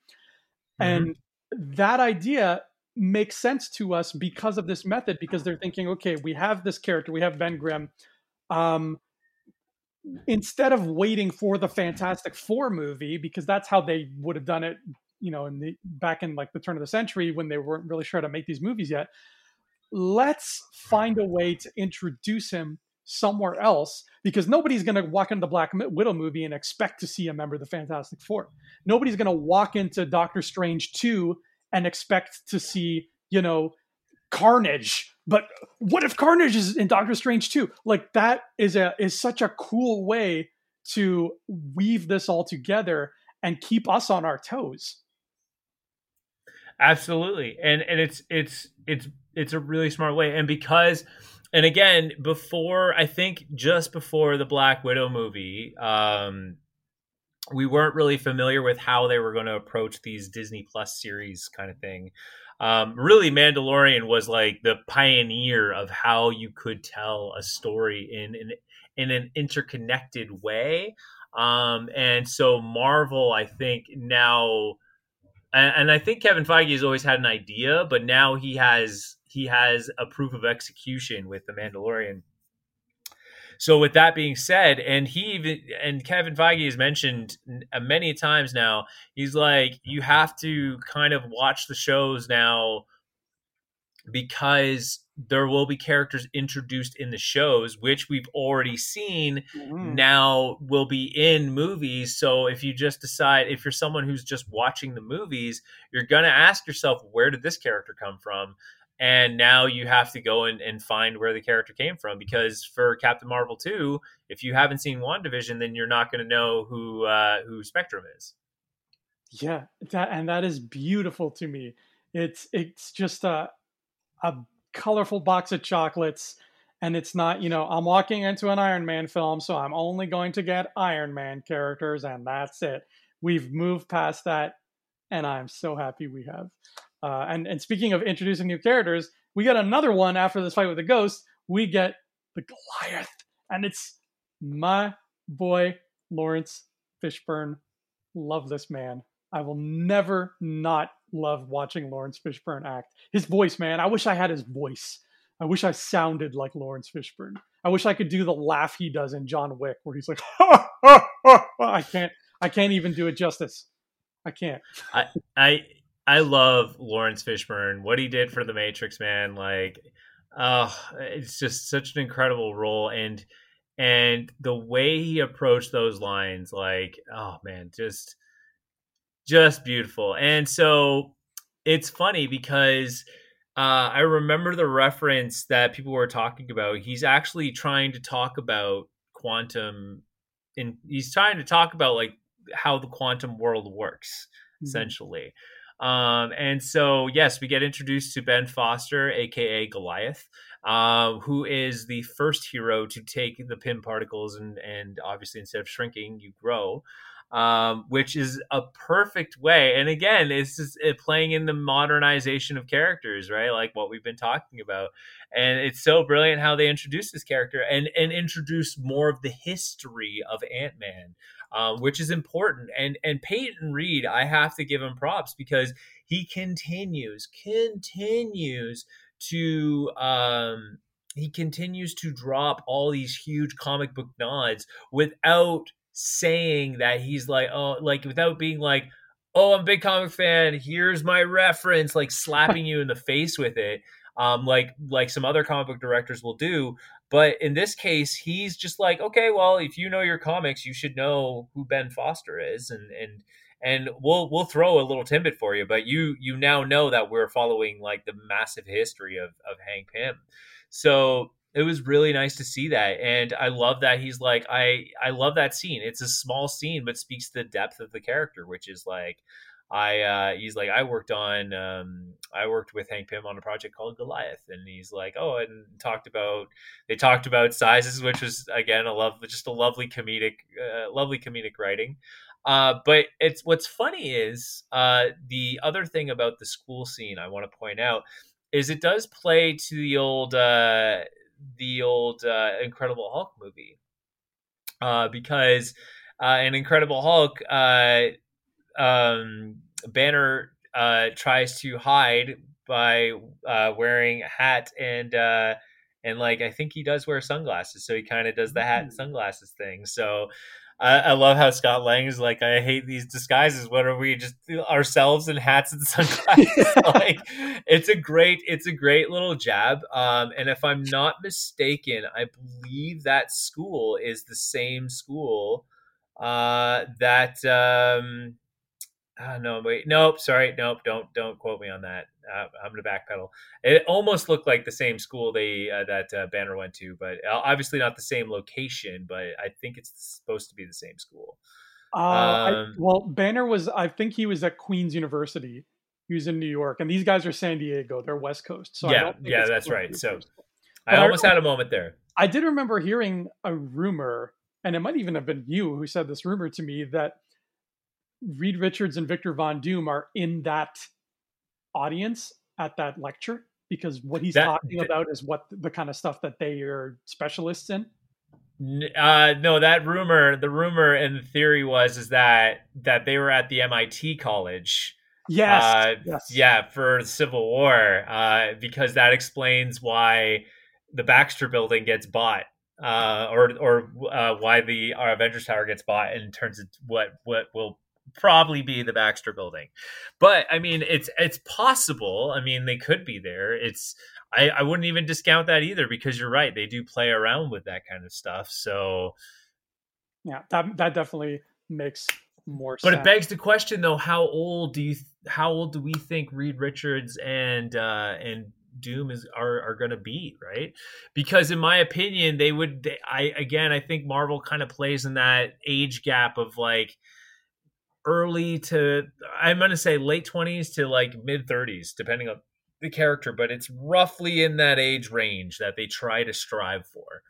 mm-hmm. and that idea makes sense to us because of this method because they're thinking okay we have this character we have ben grimm um, instead of waiting for the Fantastic Four movie, because that's how they would have done it, you know, in the back in like the turn of the century when they weren't really sure how to make these movies yet. Let's find a way to introduce him somewhere else because nobody's going to walk into the Black Widow movie and expect to see a member of the Fantastic Four. Nobody's going to walk into Doctor Strange 2 and expect to see, you know, Carnage but what if Carnage is in Doctor Strange 2? Like that is a is such a cool way to weave this all together and keep us on our toes. Absolutely. And and it's it's it's it's a really smart way. And because and again, before I think just before the Black Widow movie, um we weren't really familiar with how they were going to approach these Disney Plus series kind of thing um, really Mandalorian was like the pioneer of how you could tell a story in in, in an interconnected way. Um, and so Marvel, I think now, and, and I think Kevin Feige has always had an idea, but now he has he has a proof of execution with the Mandalorian. So with that being said, and he even and Kevin Feige has mentioned uh, many times now, he's like, you have to kind of watch the shows now because there will be characters introduced in the shows which we've already seen mm-hmm. now will be in movies so if you just decide if you're someone who's just watching the movies you're going to ask yourself where did this character come from and now you have to go and, and find where the character came from because for captain marvel 2 if you haven't seen wandavision then you're not going to know who uh, who spectrum is. Yeah that and that is beautiful to me. It's it's just a a colorful box of chocolates and it's not you know i'm walking into an iron man film so i'm only going to get iron man characters and that's it. We've moved past that and i'm so happy we have uh, and and speaking of introducing new characters, we get another one after this fight with the ghost. We get the Goliath, and it's my boy Laurence Fishburne. Love this man. I will never not love watching Laurence Fishburne act. His voice, man. I wish I had his voice. I wish I sounded like Laurence Fishburne. I wish I could do the laugh he does in John Wick, where he's like, I can't. I can't even do it justice. I can't. I I I love Laurence Fishburne. What he did for The Matrix, man, like, uh, it's just such an incredible role, and and the way he approached those lines, like, oh man, just just beautiful. And so it's funny because uh, I remember the reference that people were talking about. He's actually trying to talk about quantum, and he's trying to talk about like how the quantum world works, mm-hmm. essentially. Um, and so, yes, we get introduced to Ben Foster, aka Goliath, uh, who is the first hero to take the Pym particles and and obviously instead of shrinking, you grow um, which is a perfect way. And again, it's just it playing in the modernization of characters, right? Like what we've been talking about. And it's so brilliant how they introduce this character and and introduce more of the history of Ant Man, um, which is important. And and Peyton Reed, I have to give him props because he continues continues to um, he continues to drop all these huge comic book nods without saying that he's like, oh, like without being like, oh, I'm a big comic fan. Here's my reference, like slapping you in the face with it, um, like like some other comic book directors will do. But in this case, he's just like, okay, well, if you know your comics, you should know who Ben Foster is, and and and we'll we'll throw a little tidbit for you. But you you now know that we're following like the massive history of of Hank Pym. So it was really nice to see that and i love that he's like i i love that scene it's a small scene but speaks to the depth of the character which is like i uh he's like i worked on um i worked with hank pym on a project called goliath and he's like oh and talked about they talked about sizes which was again a love just a lovely comedic uh, lovely comedic writing. Uh, but it's what's funny is uh, the other thing about the school scene I want to point out is it does play to the old uh, the old uh, Incredible Hulk movie. Uh, because uh, in Incredible Hulk, uh, um, Banner uh, tries to hide by uh, wearing a hat and and like I think he does wear sunglasses, so he kind of does the hat and mm. sunglasses thing. So I, I, love how Scott Lang is like, I hate these disguises. What are we just ourselves in hats and sunglasses? like, it's a great, it's a great little jab. Um, and if I'm not mistaken, I believe that school is the same school uh, that um, Oh, no, wait, nope, sorry, nope, don't don't quote me on that. Uh, I'm gonna backpedal. It almost looked like the same school they uh, that uh, Banner went to, but uh, obviously not the same location. But I think it's supposed to be the same school. Uh, um, I, well, Banner was, I think he was at Queen's University. He was in New York, and these guys are San Diego. They're West Coast. So yeah, yeah, that's right. So I almost I, had a moment there. I did remember hearing a rumor, and it might even have been you who said this rumor to me that Reed Richards and Victor Von Doom are in that audience at that lecture because what he's that, talking about is what the kind of stuff that they are specialists in. Uh, no, that rumor, the rumor and the theory was is that that they were at the MIT college. Yes, uh, yes. yeah, for Civil War, uh, because that explains why the Baxter Building gets bought uh, or or uh, why the Avengers Tower gets bought and turns into what what will probably be the Baxter building. But I mean, it's it's possible. I mean, they could be there. It's I, I wouldn't even discount that either because you're right. They do play around with that kind of stuff. So yeah, that that definitely makes more sense. but sense. it begs the question though, how old do you how old do we think Reed Richards and uh and Doom is are are going to be, right? Because in my opinion, they would they, I again, I think Marvel kind of plays in that age gap of like early to I'm going to say late 20s to like mid 30s depending on the character, but it's roughly in that age range that they try to strive for.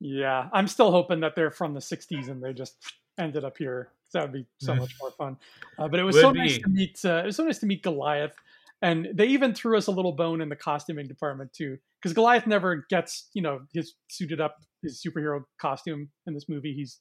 Yeah, I'm still hoping that they're from the 60s and they just ended up here. That would be so mm. much more fun. Uh, but it was would so be. nice to meet. Uh, it was so nice to meet Goliath, and they even threw us a little bone in the costuming department too, because Goliath never gets you know his suited up his superhero costume in this movie. He's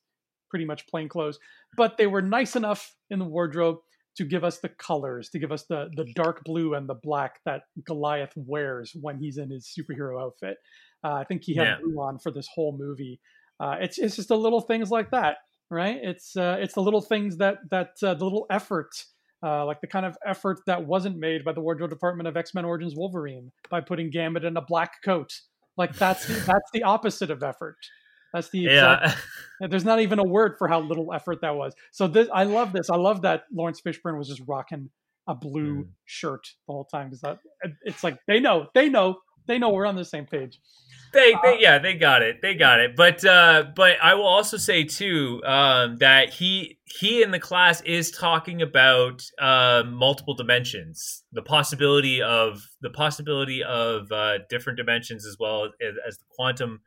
pretty much plain clothes, but they were nice enough in the wardrobe to give us the colors, to give us the the dark blue and the black that Goliath wears when he's in his superhero outfit. Uh, I think he had yeah. blue on for this whole movie. Uh, it's it's just the little things like that, right? It's uh, it's the little things that that uh, the little effort. Uh, like the kind of effort that wasn't made by the wardrobe department of X Men Origins Wolverine by putting Gambit in a black coat. Like that's that's the opposite of effort. That's the exact. Yeah. there's not even a word for how little effort that was. So this, I love this. I love that Laurence Fishburne was just rocking a blue mm. shirt the whole time because that it's like they know, they know, they know we're on the same page. they, they yeah they got it they got it but uh but i will also say too um that he he in the class is talking about uh multiple dimensions the possibility of the possibility of uh different dimensions as well as, as the quantum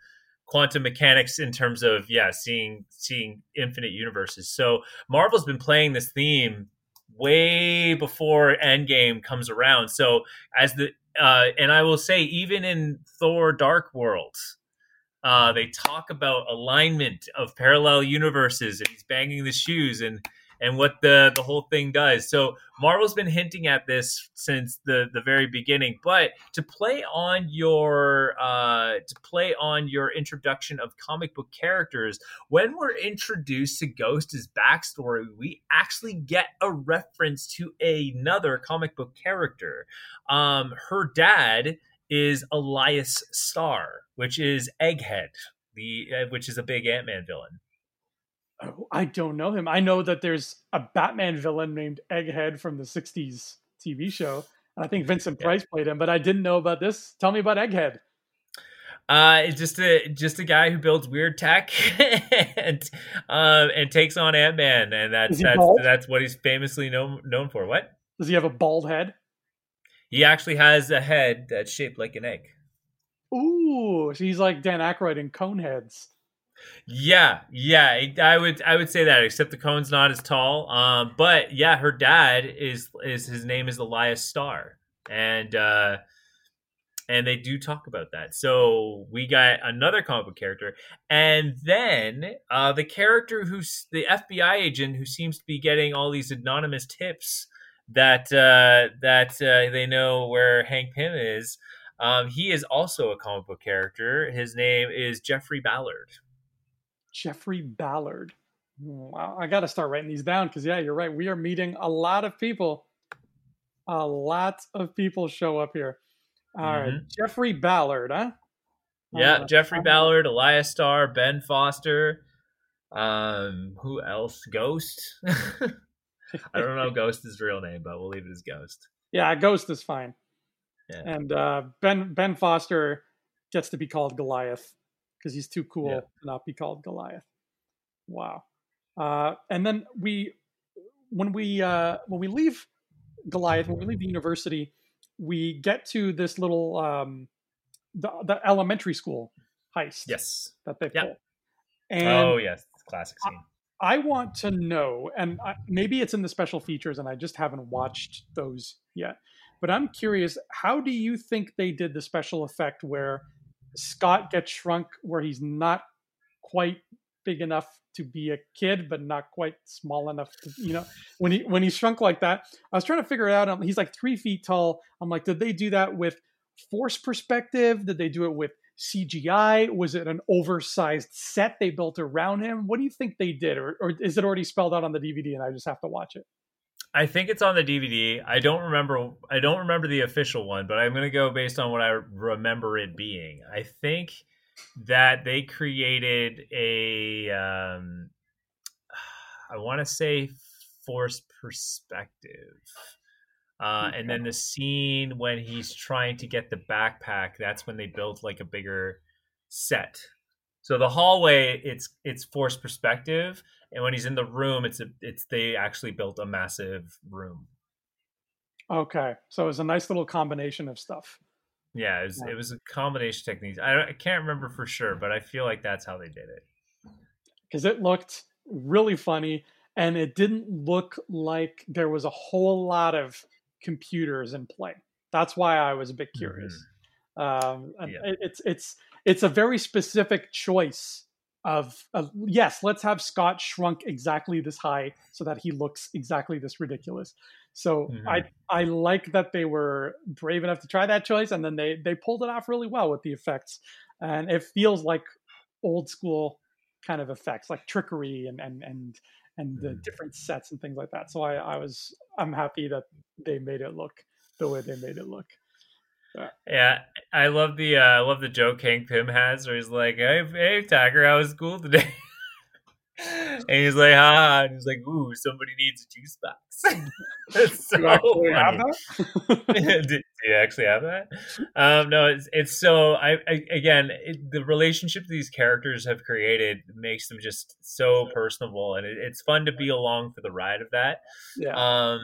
quantum mechanics in terms of yeah seeing seeing infinite universes. So marvel's been playing this theme way before endgame comes around. So as the uh, and I will say, even in Thor: Dark World, uh, they talk about alignment of parallel universes, and he's banging the shoes, and and what the the whole thing does. So Marvel's been hinting at this since the the very beginning. But to play on your uh, to play on your introduction of comic book characters, when we're introduced to Ghost's backstory, we actually get a reference to another comic book character. Um, her dad is Elias Starr, which is Egghead, the uh, which is a big Ant Man villain. Oh, I don't know him. I know that there's a Batman villain named Egghead from the '60s TV show, and I think Vincent Price yeah. played him. But I didn't know about this. Tell me about Egghead. Uh, it's just a just a guy who builds weird tech and uh, and takes on Ant Man, and that's that's bald? that's what he's famously known known for. What does he have a bald head? He actually has a head that's shaped like an egg. Ooh, so he's like Dan Aykroyd in Coneheads. Yeah, yeah, I would I would say that. Except the cone's not as tall. Um, but yeah, her dad is is his name is Elias Starr, and uh, and they do talk about that. So we got another comic book character, and then uh, the character who's the FBI agent who seems to be getting all these anonymous tips that uh, that uh, they know where Hank Pym is. Um, he is also a comic book character. His name is Jeffrey Ballard. Jeffrey Ballard. Wow, I got to start writing these down because, yeah, you're right. We are meeting a lot of people. A lot of people show up here. All mm-hmm. right, Jeffrey Ballard, huh? Yeah, uh, Jeffrey Ballard, Elias Starr, Ben Foster. Um, who else? Ghost. I don't know Ghost's real name, but we'll leave it as Ghost. Yeah, Ghost is fine. Yeah. And uh, Ben Ben Foster gets to be called Goliath because he's too cool yeah. to not be called Goliath. Wow. Uh, and then we, when we uh, when we leave Goliath, when we leave the university, we get to this little um, the, the elementary school heist. Yes, that they yep. pull. And oh yes, classic scene. I, I want to know, and I, maybe it's in the special features, and I just haven't watched those yet. But I'm curious, how do you think they did the special effect where Scott gets shrunk where he's not quite big enough to be a kid, but not quite small enough to, you know, when he when he's shrunk like that. I was trying to figure it out. Um, he's like three feet tall. I'm like, did they do that with force perspective? Did they do it with CGI? Was it an oversized set they built around him? What do you think they did, or, or is it already spelled out on the DVD and I just have to watch it? I think it's on the DVD. I don't remember. I don't remember the official one, but I'm going to go based on what I remember it being. I think that they created a. Um, I want to say force perspective. Uh. And then the scene when he's trying to get the backpack, that's when they built like a bigger set. So the hallway, it's it's forced perspective, and when he's in the room, it's a it's they actually built a massive room. Okay, so it was a nice little combination of stuff. Yeah, it was, yeah. it was a combination of techniques. I, I can't remember for sure, but I feel like that's how they did it. Because it looked really funny, and it didn't look like there was a whole lot of computers in play. That's why I was a bit curious. Mm-hmm. Um, yeah. it, it's it's it's a very specific choice of, of, yes, let's have Scott shrunk exactly this high so that he looks exactly this ridiculous. So mm-hmm. I I like that they were brave enough to try that choice, and then they they pulled it off really well with the effects, and it feels like old school kind of effects, like trickery and and and and the mm. different sets and things like that. So I I was I'm happy that they made it look the way they made it look. Yeah, I love the uh, I love the joke Hank Pym has where he's like, "Hey, hey, Tiger, how was school today?" and he's like, ah, and he's like, ooh, somebody needs a juice box. That's so you actually have funny. that? do, do you actually have that? Um, no, it's it's so I, I again it, the relationship these characters have created makes them just so personable, and it, it's fun to be along for the ride of that. yeah. Um,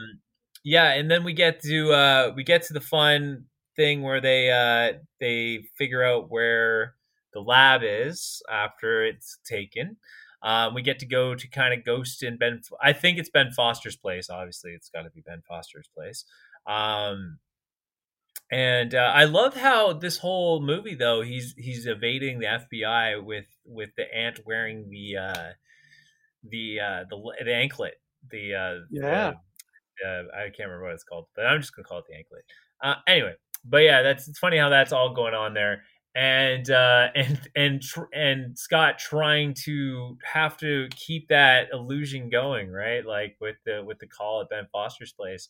yeah, and then we get to uh, we get to the fun thing where they uh, they figure out where the lab is after it's taken. Um, we get to go to kind of Ghost and Ben. I think it's Ben Foster's place. Obviously, it's got to be Ben Foster's place. Um, and uh, I love how this whole movie, though, he's he's evading the FBI with with the ant wearing the uh, the uh, the the anklet. The uh, Yeah. the, uh, I can't remember what it's called, but I'm just gonna call it the anklet. Uh, anyway, but yeah, that's it's funny how that's all going on there, and uh, and and tr- and Scott trying to have to keep that illusion going, right? Like with the with the call at Ben Foster's place.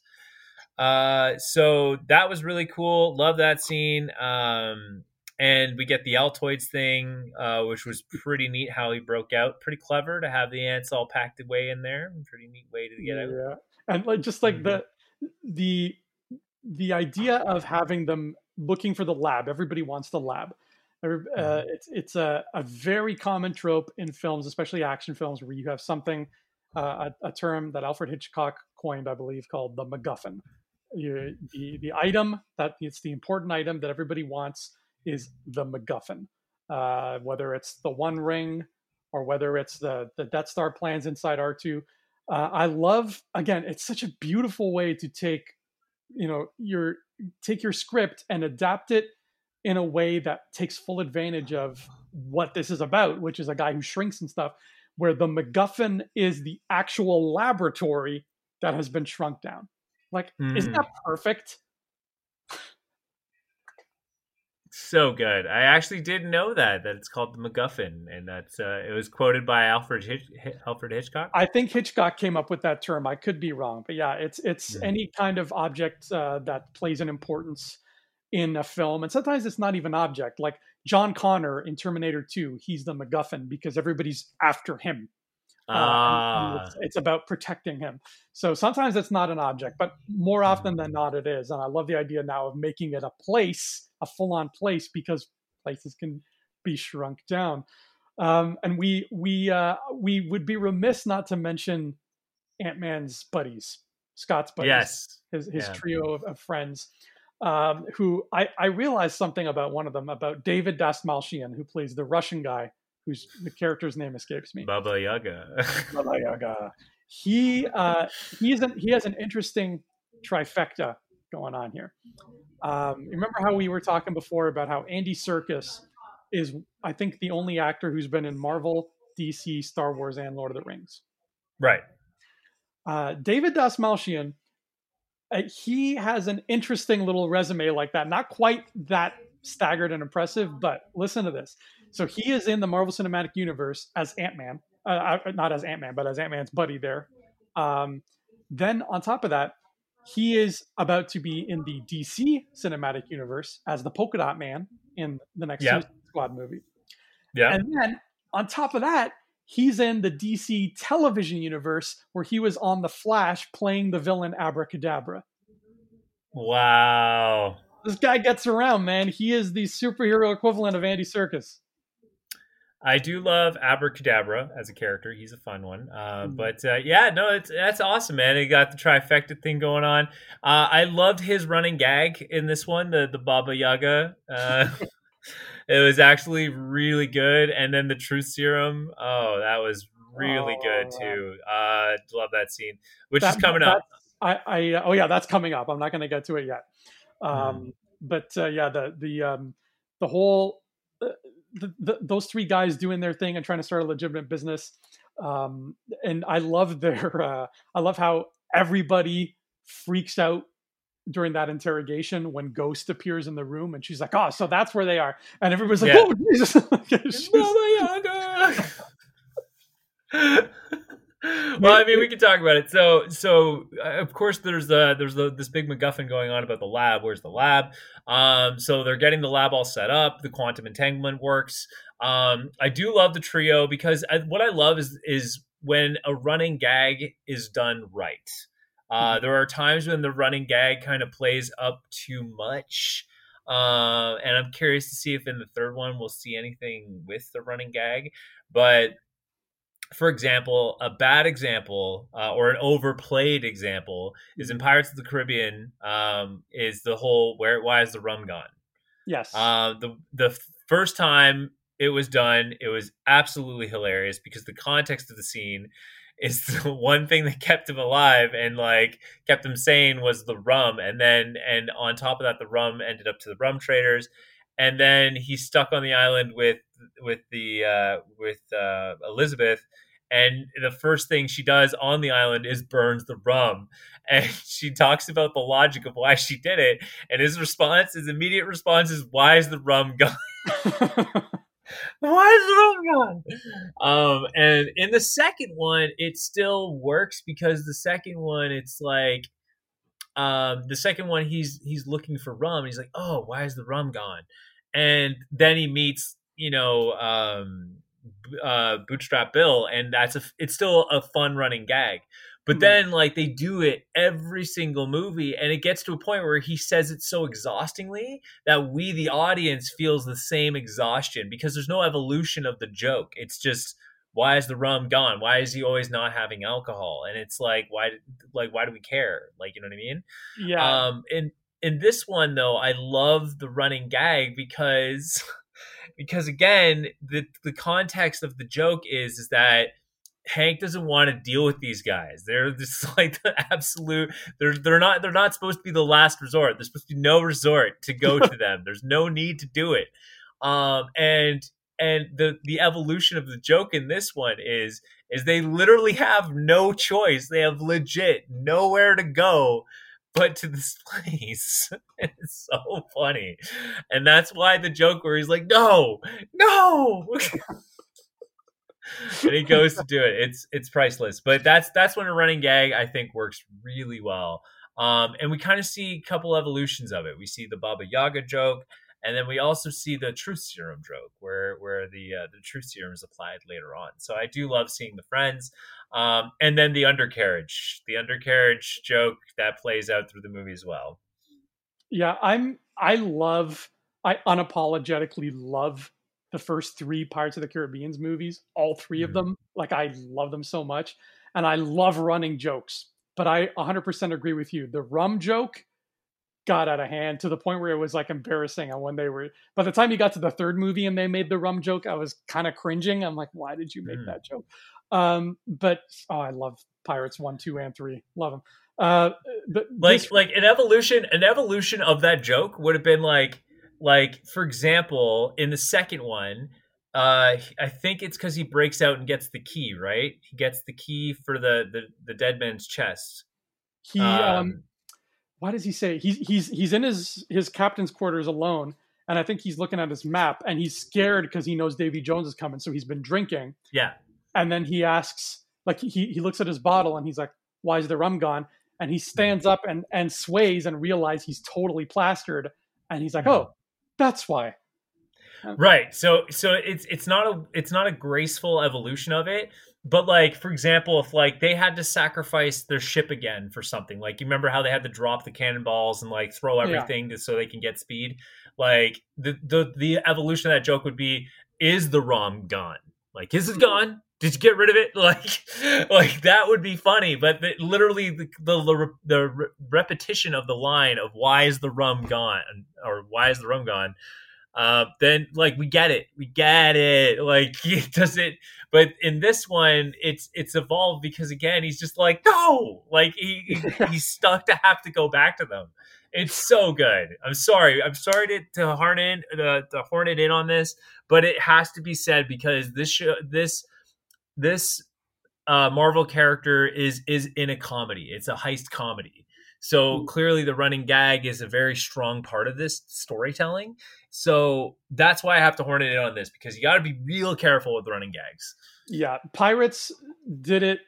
Uh, so that was really cool. Love that scene. Um, and we get the Altoids thing, uh, which was pretty neat how he broke out. Pretty clever to have the ants all packed away in there. Pretty neat way to get out. yeah and like just like the the the idea of having them looking for the lab everybody wants the lab. Uh, it's it's a, a very common trope in films especially action films where you have something uh, a, a term that alfred hitchcock coined i believe called the macguffin. You, the the item that it's the important item that everybody wants is the macguffin. Uh, whether it's the one ring or whether it's the the death star plans inside r2 uh, I love again. It's such a beautiful way to take, you know, your take your script and adapt it in a way that takes full advantage of what this is about, which is a guy who shrinks and stuff. Where the MacGuffin is the actual laboratory that has been shrunk down. Like, isn't Mm. that perfect? So good. I actually didn't know that that it's called the MacGuffin, and that's uh, it was quoted by Alfred Hitch- Alfred Hitchcock. I think Hitchcock came up with that term. I could be wrong, but yeah, it's it's Mhm. any kind of object uh, that plays an importance in a film, and sometimes it's not even object. Like John Connor in Terminator 2, he's the MacGuffin because everybody's after him. Uh, Ah, it's, it's about protecting him. So sometimes it's not an object, but more often than not, it is. And I love the idea now of making it a place, a full-on place, because places can be shrunk down. Um, and we we uh, we would be remiss not to mention Ant Man's buddies, Scott's buddies, yes. his his yeah. trio of, of friends. Um, who I, I realized something about one of them about David Dastmalchian, who plays the Russian guy, whose the character's name escapes me. Baba Yaga. Baba Yaga. He uh, he's an, he has an interesting trifecta going on here. Um, remember how we were talking before about how Andy Serkis is, I think, the only actor who's been in Marvel, DC, Star Wars, and Lord of the Rings. right. Uh, David Dastmalchian, uh, he has an interesting little resume like that. Not quite that staggered and impressive, but listen to this. So he is in the Marvel Cinematic Universe as Ant Man, uh, uh, not as Ant Man, but as Ant Man's buddy there. Um, then on top of that, he is about to be in the DC Cinematic Universe as the Polka Dot Man in the next Yeah. Squad movie. Yeah. And then on top of that, he's in the DC television universe where he was on The Flash playing the villain Abracadabra. wow. This guy gets around, man. He is the superhero equivalent of Andy Serkis. I do love Abracadabra as a character. He's a fun one. Uh, Mhm. But uh, yeah, no, it's that's awesome, man. He got the trifecta thing going on. Uh, I loved his running gag in this one, the the Baba Yaga. Uh, it was actually really good. And then the Truth Serum. Oh, that was really good Oh, too. Uh, love that scene, which That- is coming up. I, I, oh yeah, that's coming up. I'm not going to get to it yet. Um, Mm-hmm. But uh, yeah, the the um, the whole uh, the, the, those three guys doing their thing and trying to start a legitimate business. Um, and I love their uh, I love how everybody freaks out during that interrogation when Ghost appears in the room and she's like, "Oh, so that's where they are," and everybody's like, Yeah. "Oh Jesus!" She's- Baba Yaga. well, I mean, we can talk about it. So, so uh, of course, there's uh, there's the, this big MacGuffin going on about the lab. Where's the lab? Um, so they're getting the lab all set up. The quantum entanglement works. Um, I do love the trio because I, what I love is is when a running gag is done right. Uh, mm-hmm. there are times when the running gag kind of plays up too much. Uh, and I'm curious to see if in the third one we'll see anything with the running gag. But for example, a bad example uh, or an overplayed example is in mm-hmm. Pirates of the Caribbean. Um, is the whole where why is the rum gone? Yes. Uh, the the first time it was done, it was absolutely hilarious because the context of the scene is the one thing that kept him alive and like kept him sane was the rum and then and on top of that the rum ended up to the rum traders and then he's stuck on the island with with the uh with uh elizabeth and the first thing she does on the island is burns the rum. And she talks about the logic of why she did it and his response his immediate response is why is the rum gone? Why is the rum gone? Um and in the second one it still works because the second one it's like um the second one he's he's looking for rum he's like oh why is the rum gone? And then he meets you know um uh, Bootstrap Bill, and that's a it's still a fun running gag. But mm-hmm. then like they do it every single movie, and it gets to a point where he says it so exhaustingly that we, the audience, feels the same exhaustion because there's no evolution of the joke. It's just why is the rum gone? Why is he always not having alcohol? And it's like why like why do we care? Like you know what I mean? Yeah. Um. In in this one though, I love the running gag because. because again, the the context of the joke is is that Hank doesn't want to deal with these guys. They're just like the absolute. They're they're not they're not supposed to be the last resort. There's supposed to be no resort to go to them. There's no need to do it. Um, and and the the evolution of the joke in this one is is they literally have no choice. They have legit nowhere to go but to this place. it's so funny. And that's why the joke where he's like, no, no. and he goes to do it. It's it's priceless. But that's that's when a running gag I think works really well. Um, and we kind of see a couple evolutions of it. We see the Baba Yaga joke, and then we also see the truth serum joke, where where the uh, the truth serum is applied later on. So I do love seeing the friends. Um, and then the undercarriage, the undercarriage joke that plays out through the movie as well. Yeah, I'm. I love. I unapologetically love the first three Pirates of the Caribbean's movies. All 3 mm-hmm. of them. Like I love them so much, and I love running jokes. But I 100% agree with you. The rum joke got out of hand to the point where it was like embarrassing. And when they were, by the time you got to the third movie and they made the rum joke, I was kind of cringing. I'm like, why did you make mm. that joke? Um, but oh, I love Pirates one, two, and three. Love them. Uh, but like this... like an evolution, an evolution of that joke would have been like like for example, in the second one, uh, I think it's because he breaks out and gets the key. Right, he gets the key for the the, the dead man's chest. He um, um why does he say he's he's he's in his his captain's quarters alone and I think he's looking at his map and he's scared because he knows Davy Jones is coming, so he's been drinking. Yeah and then he asks like he, he looks at his bottle and he's like why is the rum gone? And he stands up and and sways and realizes he's totally plastered. And he's like hmm. oh that's why. Right. So so it's it's not a it's not a graceful evolution of it. But like for example if like they had to sacrifice their ship again for something like you remember how they had to drop the cannonballs and like throw everything yeah. to, so they can get speed? Like the the the evolution of that joke would be is the rum gone? Like is it mm-hmm. gone did you get rid of it? Like, like that would be funny. But the, literally, the, the the repetition of the line of "Why is the rum gone?" or "Why is the rum gone?" Uh, then like we get it, we get it. Like does it, but in this one, it's it's evolved because again, he's just like no, like he he's stuck to have to go back to them. It's so good. I'm sorry. I'm sorry to, to horn in to, to horn it in on this, but it has to be said because this show this this uh, Marvel character is is in a comedy. It's a heist comedy. So clearly, the running gag is a very strong part of this storytelling. So that's why I have to horn it in on this because you got to be real careful with running gags. Yeah, Pirates did it.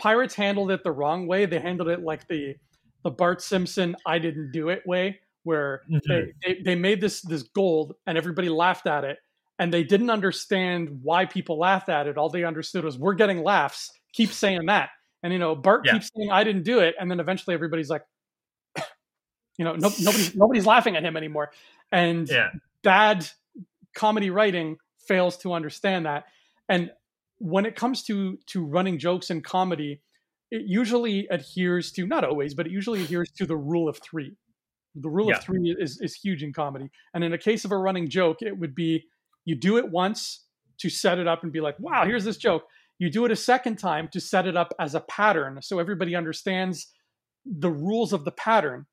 pirates handled it the wrong way. They handled it like the the Bart Simpson "I didn't do it" way, where mm-hmm. they, they they made this this gold and everybody laughed at it, and they didn't understand why people laughed at it. All they understood was we're getting laughs. Keep saying that, and you know Bart yeah. keeps saying I didn't do it, and then eventually everybody's like, you know, no, nobody's nobody's laughing at him anymore, and yeah. bad comedy writing fails to understand that. And when it comes to to running jokes in comedy, it usually adheres to not always, but it usually adheres to the rule of three. The rule yeah. of three is is huge in comedy, and in a case of a running joke, it would be you do it once to set it up and be like, wow, here's this joke. You do it a second time to set it up as a pattern, so everybody understands the rules of the pattern.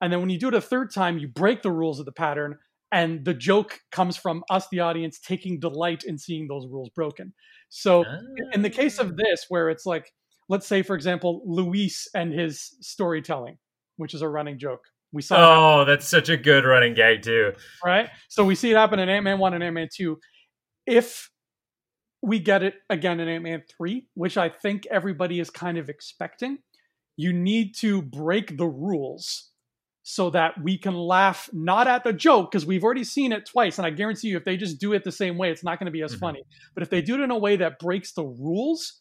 And then when you do it a third time, you break the rules of the pattern and the joke comes from us the audience taking delight in seeing those rules broken so in the case of ah. this where it's like let's say for example luis and his storytelling which is a running joke we saw oh that's such a good running gag too. Right? So we see it happen in ant-man 1 and ant-man 2 if we get it again in ant-man 3 which i think everybody is kind of expecting you need to break the rules so that we can laugh not at the joke because we've already seen it twice and i guarantee you if they just do it the same way it's not going to be as mm-hmm. funny. But if they do it in a way that breaks the rules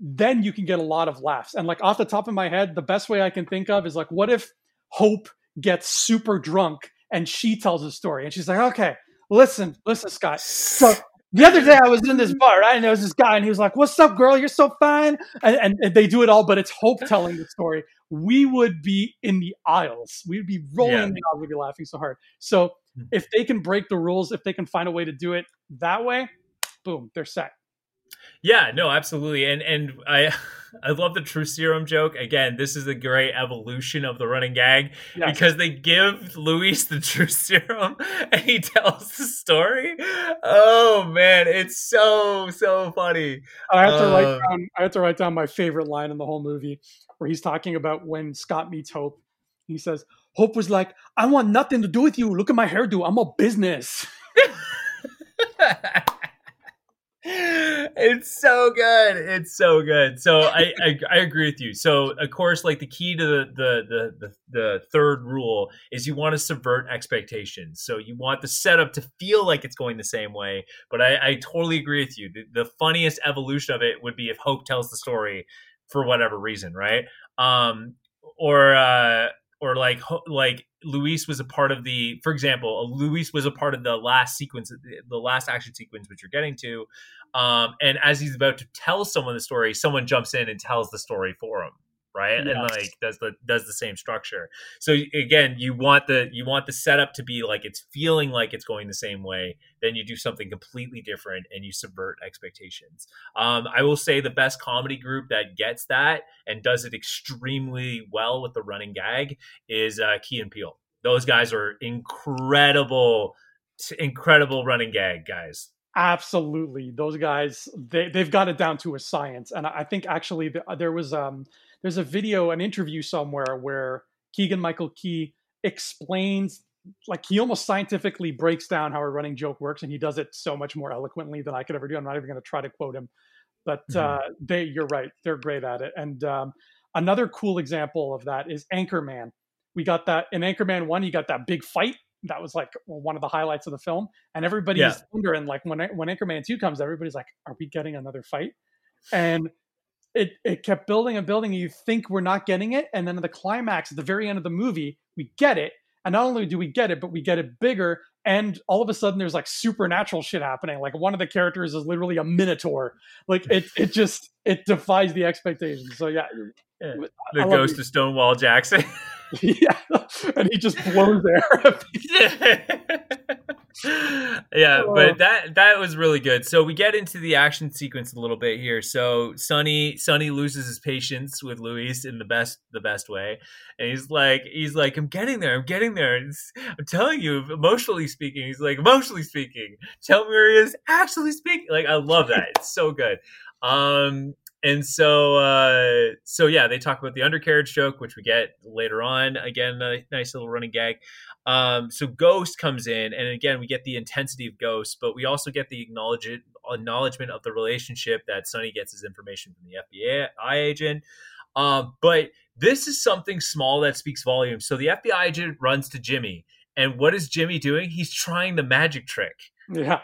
then you can get a lot of laughs. And like off the top of my head the best way i can think of is like what if hope gets super drunk and she tells a story and she's like okay listen listen scott so the other day I was in this bar, right? And there was this guy, and he was like, "What's up, girl? You're so fine." And, and, and they do it all, but it's Hope telling the story. We would be in the aisles. We'd be rolling yeah. in the aisles. We'd be laughing so hard. So hmm. if they can break the rules, if they can find a way to do it that way, boom, they're set. Yeah, no, absolutely. And and I I love the true serum joke. Again, this is a great evolution of the running gag yes. because they give Luis the true serum and he tells the story. Oh man, it's so so funny. I have to uh, write down I have to write down my favorite line in the whole movie where he's talking about when Scott meets Hope. He says, Hope was like, I want nothing to do with you. Look at my hairdo. I'm a business. it's so good. It's so good. So I, I, I agree with you. So of course, like the key to the, the the the third rule is you want to subvert expectations. So you want the setup to feel like it's going the same way. But I, I totally agree with you. The, the funniest evolution of it would be if Hope tells the story for whatever reason, right? Um, or uh, or like like Luis was a part of the, for example, Luis was a part of the last sequence, the last action sequence, which you're getting to. Um, and as he's about to tell someone the story, someone jumps in and tells the story for him right? Yes. and like does the does the same structure. So again you want the you want the setup to be like it's feeling like it's going the same way then you do something completely different and you subvert expectations. Um, i will say the best comedy group that gets that and does it extremely well with the running gag is uh, key and Peele. those guys are incredible incredible running gag guys. Absolutely. Those guys they, they've got it down to a science and i think actually the, there was um there's a video, an interview somewhere where Keegan Michael Key explains, like he almost scientifically breaks down how a running joke works, and he does it so much more eloquently than I could ever do. I'm not even going to try to quote him, but mm-hmm. uh, they, you're right, they're great at it. And um, another cool example of that is Anchorman. We got that in Anchorman one. You got that big fight that was like one of the highlights of the film, and everybody's yeah. wondering like when when Anchorman two comes, everybody's like, "Are we getting another fight?" And it it kept building and building. And you think we're not getting it, and then at the climax, at the very end of the movie, we get it. And not only do we get it, but we get it bigger. And all of a sudden, there's like supernatural shit happening. Like one of the characters is literally a minotaur. Like it, it just it defies the expectations. So yeah, the ghost of Stonewall Jackson. yeah, and he just blows air. yeah, oh. but that that was really good. So we get into the action sequence a little bit here. So Sonny Sonny loses his patience with Luis in the best the best way, and he's like he's like I'm getting there, I'm getting there. I'm telling you, emotionally speaking, he's like emotionally speaking. Tell me where he is actually speaking. Like I love that. It's so good. Um, and so uh, so yeah, they talk about the undercarriage joke, which we get later on. Again, a nice little running gag. Um, so Ghost comes in, and again, we get the intensity of Ghost, but we also get the acknowledge acknowledgement of the relationship that Sonny gets his information from the FBI agent. Um, but this is something small that speaks volumes. So the FBI agent runs to Jimmy, and what is Jimmy doing? He's trying the magic trick. Yeah.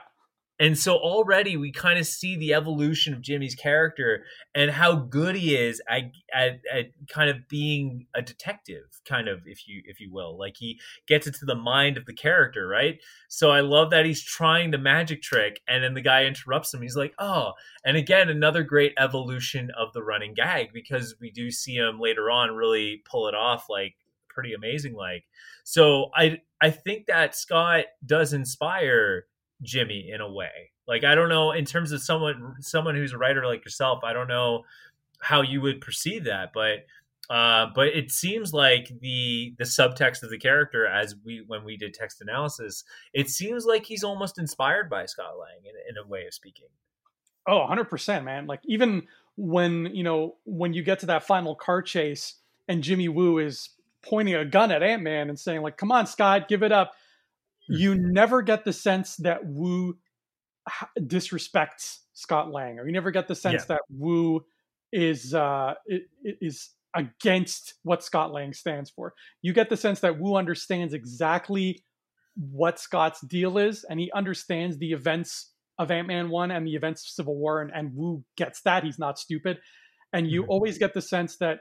And so already we kind of see the evolution of Jimmy's character and how good he is at, at, at, kind of being a detective, kind of, if you if you will. Like he gets into the mind of the character, right? So I love that he's trying the magic trick, and then the guy interrupts him. He's like, "Oh!" And again, another great evolution of the running gag because we do see him later on really pull it off, like pretty amazing. Like, so I I think that Scott does inspire Jimmy in a way. Like I don't know in terms of someone someone who's a writer like yourself, I don't know how you would perceive that, but uh, but it seems like the the subtext of the character as we when we did text analysis, it seems like he's almost inspired by Scott Lang in, in a way of speaking. Oh, 100%, man. Like even when, you know, when you get to that final car chase and Jimmy Woo is pointing a gun at Ant-Man and saying like, "Come on, Scott, give it up." You never get the sense that Woo disrespects Scott Lang, or you never get the sense yeah. that Woo is uh, is against what Scott Lang stands for. You get the sense that Woo understands exactly what Scott's deal is, and he understands the events of Ant Man One and the events of Civil War, and, and Woo gets that. He's not stupid, and you mm-hmm. always get the sense that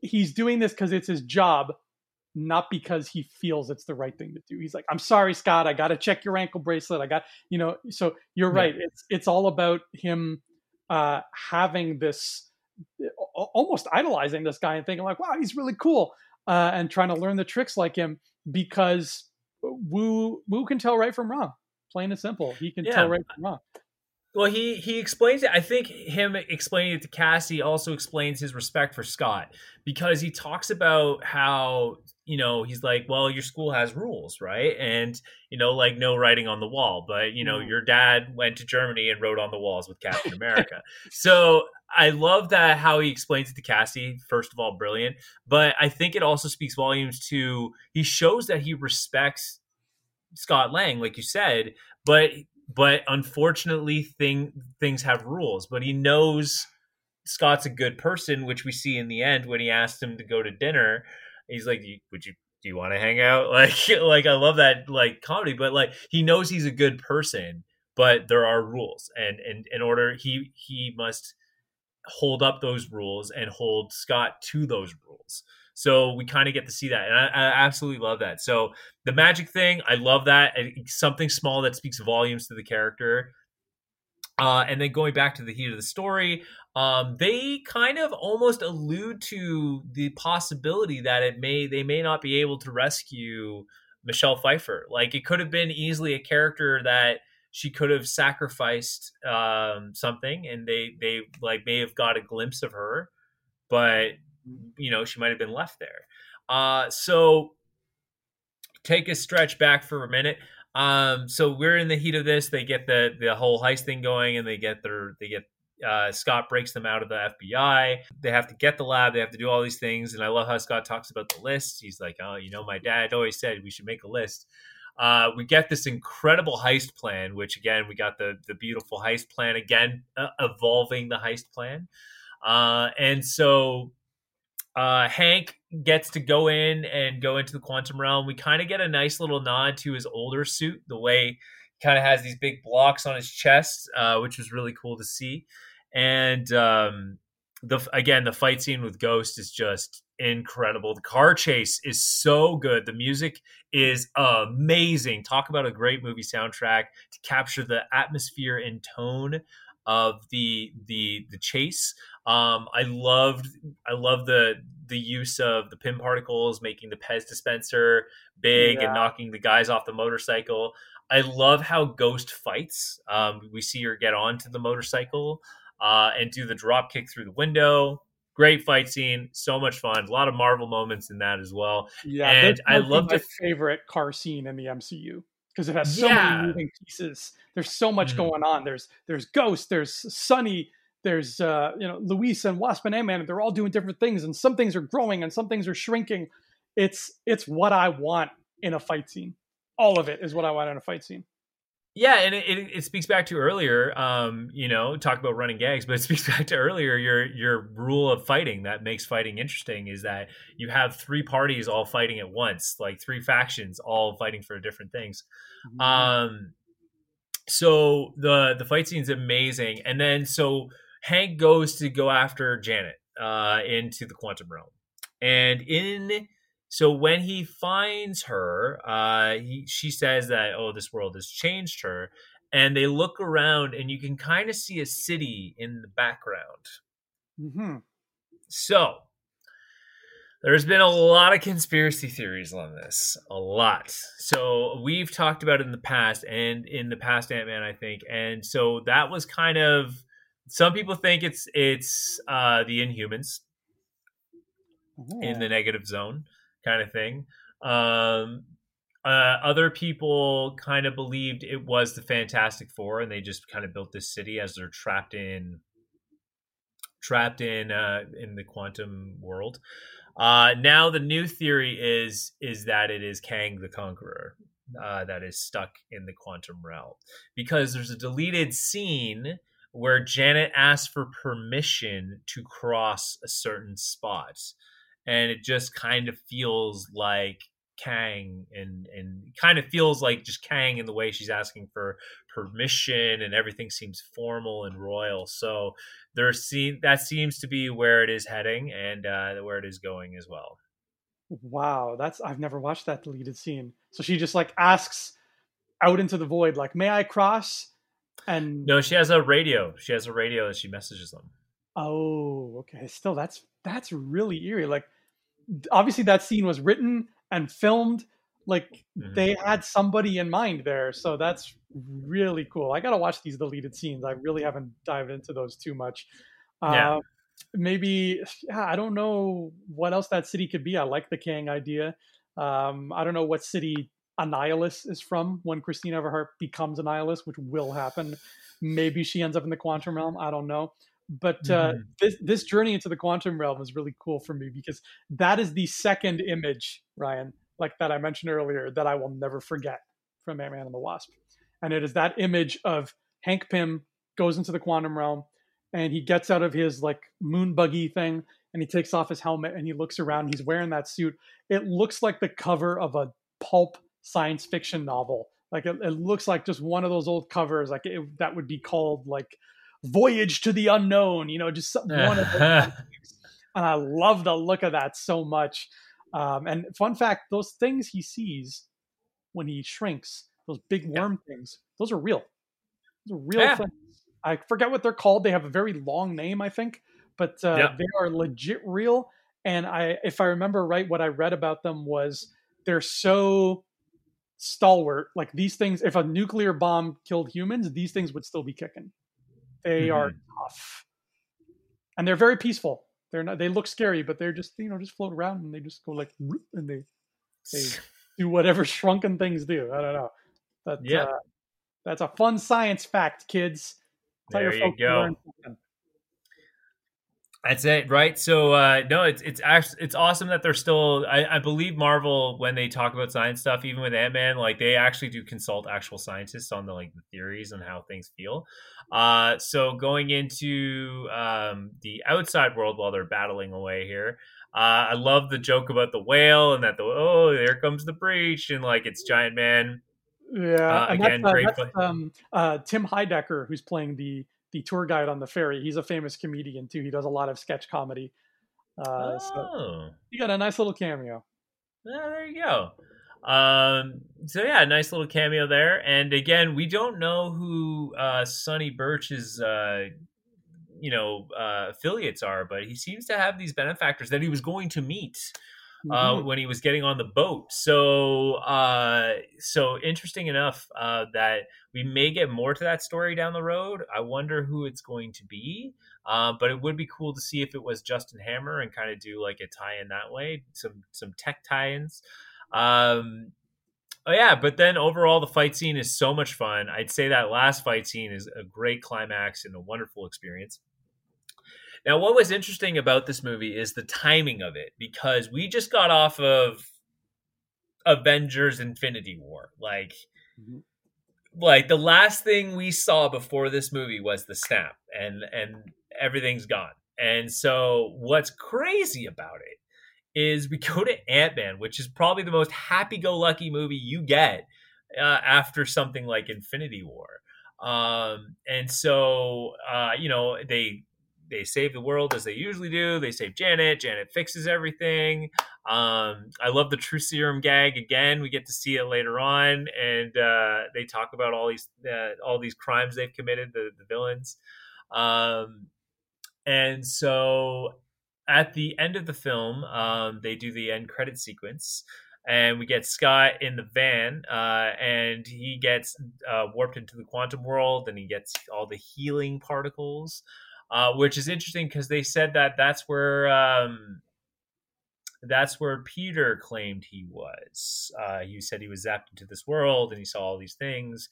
he's doing this because it's his job not because he feels it's the right thing to do. He's like, I'm sorry, Scott, I got to check your ankle bracelet. I got, you know, so you're yeah. right. It's, it's all about him uh, having this almost idolizing this guy and thinking like, wow, he's really cool. Uh, and trying to learn the tricks like him because Woo, Woo can tell right from wrong, plain and simple. He can yeah. tell right from wrong. Well, he he explains it. I think him explaining it to Cassie also explains his respect for Scott because he talks about how you know he's like, well, your school has rules, right? And you know, like no writing on the wall, but you know, mm. your dad went to Germany and wrote on the walls with Captain America. so I love that how he explains it to Cassie. First of all, brilliant, but I think it also speaks volumes to he shows that he respects Scott Lang, like you said, but but unfortunately thing things have rules. But he knows scott's a good person which we see in the end when he asked him to go to dinner. He's like would you do you want to hang out? Like like i love that like comedy but like he knows he's a good person but there are rules. And and in order he he must hold up those rules and hold scott to those rules so we kind of get to see that, and I, I, absolutely love that. So the magic thing, I love that. Something small that speaks volumes to the character. Uh, and then going back to the heat of the story, um, they kind of almost allude to the possibility that it may they may not be able to rescue Michelle Pfeiffer. Like it could have been easily a character that she could have sacrificed um, something, and they they like may have got a glimpse of her, but you know, she might have been left there. Uh, so take a stretch back for a minute. Um, so we're in the heat of this. They get the the whole heist thing going, and they get their they get uh, Scott breaks them out of the FBI. They have to get the lab. They have to do all these things. And I love how Scott talks about the list. He's like, oh, you know, my dad always said we should make a list. Uh, we get this incredible heist plan, which again, we got the the beautiful heist plan again, uh, evolving the heist plan. Uh, and so uh, Hank gets to go in and go into the quantum realm. We kind of get a nice little nod to his older suit, the way he kind of has these big blocks on his chest, uh, which was really cool to see. And um, the again, the fight scene with Ghost is just incredible. The car chase is so good. The music is amazing. Talk about a great movie soundtrack to capture the atmosphere and tone of the the the chase. Um, I loved I love the the use of the Pym particles, making the Pez dispenser big yeah. and knocking the guys off the motorcycle. I love how Ghost fights. Um, we see her get onto the motorcycle uh, and do the drop kick through the window. Great fight scene, so much fun. A lot of Marvel moments in that as well. Yeah, and I love my favorite car scene in the MCU because it has so yeah. many moving pieces. There's so much mm-hmm. going on. There's there's Ghost, there's Sonny, there's uh, you know Luis and Wasp and Ant-Man, and they're all doing different things, and some things are growing and some things are shrinking. It's it's what I want in a fight scene. All of it is what I want in a fight scene. Yeah, and it, it, it, speaks back to earlier, um, you know, talk about running gags, but it speaks back to earlier your your rule of fighting that makes fighting interesting is that you have three parties all fighting at once, like three factions all fighting for different things. Mm-hmm. Um, so the the fight scene is amazing, and then so Hank goes to go after Janet uh, into the quantum realm, and in so when he finds her, uh, he, she says that, oh, this world has changed her. And they look around, and you can kind of see a city in the background. Mm-hmm. So there's been a lot of conspiracy theories on this, a lot. So we've talked about it in the past, and in the past Ant Man, I think. And so that was kind of some people think it's it's uh, the Inhumans in the negative zone kind of thing. Um, uh, other people kind of believed it was the Fantastic Four, and they just kind of built this city as they're trapped in trapped in uh, in the quantum world. Uh, now the new theory is is that it is Kang the Conqueror uh, that is stuck in the quantum realm because there's a deleted scene where Janet asks for permission to cross a certain spot and it just kind of feels like Kang and and kind of feels like just Kang in the way she's asking for permission and everything seems formal and royal. So there seem that seems to be where it is heading and uh, where it is going as well. Wow, that's I've never watched that deleted scene. So she just like asks out into the void, like, "May I cross?" And no, she has a radio. She has a radio that she messages them. Oh, okay. Still, that's that's really eerie. Like, obviously, that scene was written and filmed. Like, mm-hmm. they had somebody in mind there, so that's really cool. I gotta watch these deleted scenes. I really haven't dived into those too much. Yeah. Uh, maybe, yeah, I don't know what else that city could be. I like the Kang idea. Um, I don't know what city Annihilus is from when Christine Everhart becomes Annihilus, which will happen. Maybe she ends up in the quantum realm. I don't know. But uh, mm-hmm. this this journey into the quantum realm is really cool for me because that is the second image, Ryan, like that I mentioned earlier, that I will never forget from Ant Man and the Wasp, and it is that image of Hank Pym goes into the quantum realm and he gets out of his like moon buggy thing and he takes off his helmet and he looks around. He's wearing that suit. It looks like the cover of a pulp science fiction novel. Like it, it looks like just one of those old covers, like it, that would be called like voyage to the unknown you know just one of those and i love the look of that so much um, and fun fact those things he sees when he shrinks those big worm yeah. things those are real those are real yeah. things i forget what they're called they have a very long name i think but uh, yeah. they are legit real and i if i remember right what i read about them was they're so stalwart like these things if a nuclear bomb killed humans these things would still be kicking they mm-hmm. are tough, and they're very peaceful. They're not. They look scary, but they're just you know just float around and they just go like and they they do whatever shrunken things do. I don't know. But yeah, uh, that's a fun science fact, kids. Tell there you go. That's it, right? So uh, no, it's it's actually it's awesome that they're still. I, I believe Marvel when they talk about science stuff, even with Ant Man, like they actually do consult actual scientists on the like the theories and how things feel. Uh, so going into um, the outside world while they're battling away here, uh, I love the joke about the whale and that the oh there comes the breach and like it's Giant Man. Yeah, uh, again, that's, uh, great. That's, um, uh, Tim Heidecker who's playing the the tour guide on the ferry. He's a famous comedian too. He does a lot of sketch comedy. Uh, oh. So he got a nice little cameo. Yeah, there you go. Um, so yeah, nice little cameo there. And again, we don't know who uh, Sonny Burch's uh, you know uh, affiliates are, but he seems to have these benefactors that he was going to meet uh, mm-hmm. when he was getting on the boat. So, uh, so interesting enough uh, that we may get more to that story down the road. I wonder who it's going to be. Uh, but it would be cool to see if it was Justin Hammer and kind of do like a tie in that way, some some tech tie-ins. Um, oh yeah, but then overall the fight scene is so much fun. I'd say that last fight scene is a great climax and a wonderful experience. Now, what was interesting about this movie is the timing of it because we just got off of Avengers Infinity War. Like, mm-hmm. like the last thing we saw before this movie was the snap and and everything's gone. And so what's crazy about it is we go to Ant-Man, which is probably the most happy-go-lucky movie you get uh, after something like Infinity War. Um, and so uh, you know, they they save the world as they usually do. They save Janet. Janet fixes everything. Um, I love the true serum gag again. We get to see it later on, and uh, they talk about all these uh, all these crimes they've committed, the, the villains. Um, and so at the end of the film, um, they do the end credit sequence. And we get Scott in the van, uh, and he gets uh, warped into the quantum world, and he gets all the healing particles uh, which is interesting because they said that that's where um, that's where Peter claimed he was. Uh, he said he was zapped into this world and he saw all these things.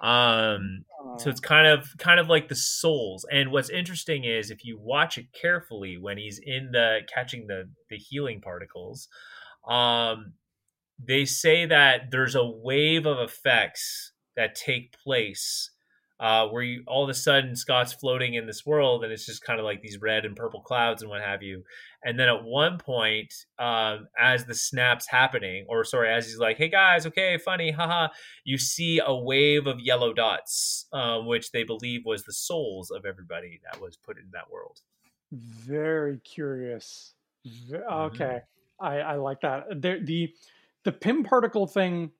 Um, so it's kind of kind of like the souls. And what's interesting is if you watch it carefully when he's in the catching the the healing particles, um, they say that there's a wave of effects that take place uh, where you all of a sudden Scott's floating in this world and it's just kind of like these red and purple clouds and what have you. And then at one point, um, as the snap's happening, or sorry, as he's like, "Hey guys, okay, funny, haha," you see a wave of yellow dots, uh, which they believe was the souls of everybody that was put in that world. Very curious. Okay, mm-hmm. I, I like that. The, the the Pym particle thing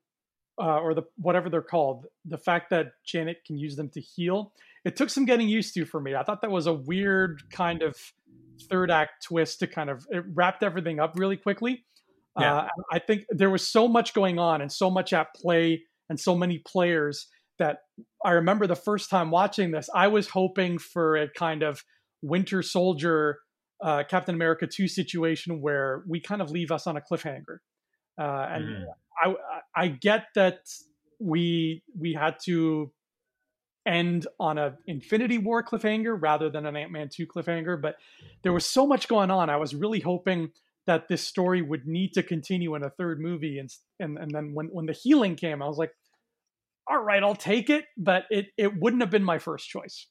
uh, or the whatever they're called, the fact that Janet can use them to heal, it took some getting used to for me. I thought that was a weird kind of third act twist to kind of it wrapped everything up really quickly. Yeah. Uh, I think there was so much going on and so much at play and so many players that I remember the first time watching this, I was hoping for a kind of Winter Soldier, uh, Captain America 2 situation where we kind of leave us on a cliffhanger. Uh, and mm. I, I get that we we had to end on a Infinity War cliffhanger rather than an Ant Man two cliffhanger, but there was so much going on. I was really hoping that this story would need to continue in a third movie, and and and then when when the healing came, I was like, all right, I'll take it, but it it wouldn't have been my first choice.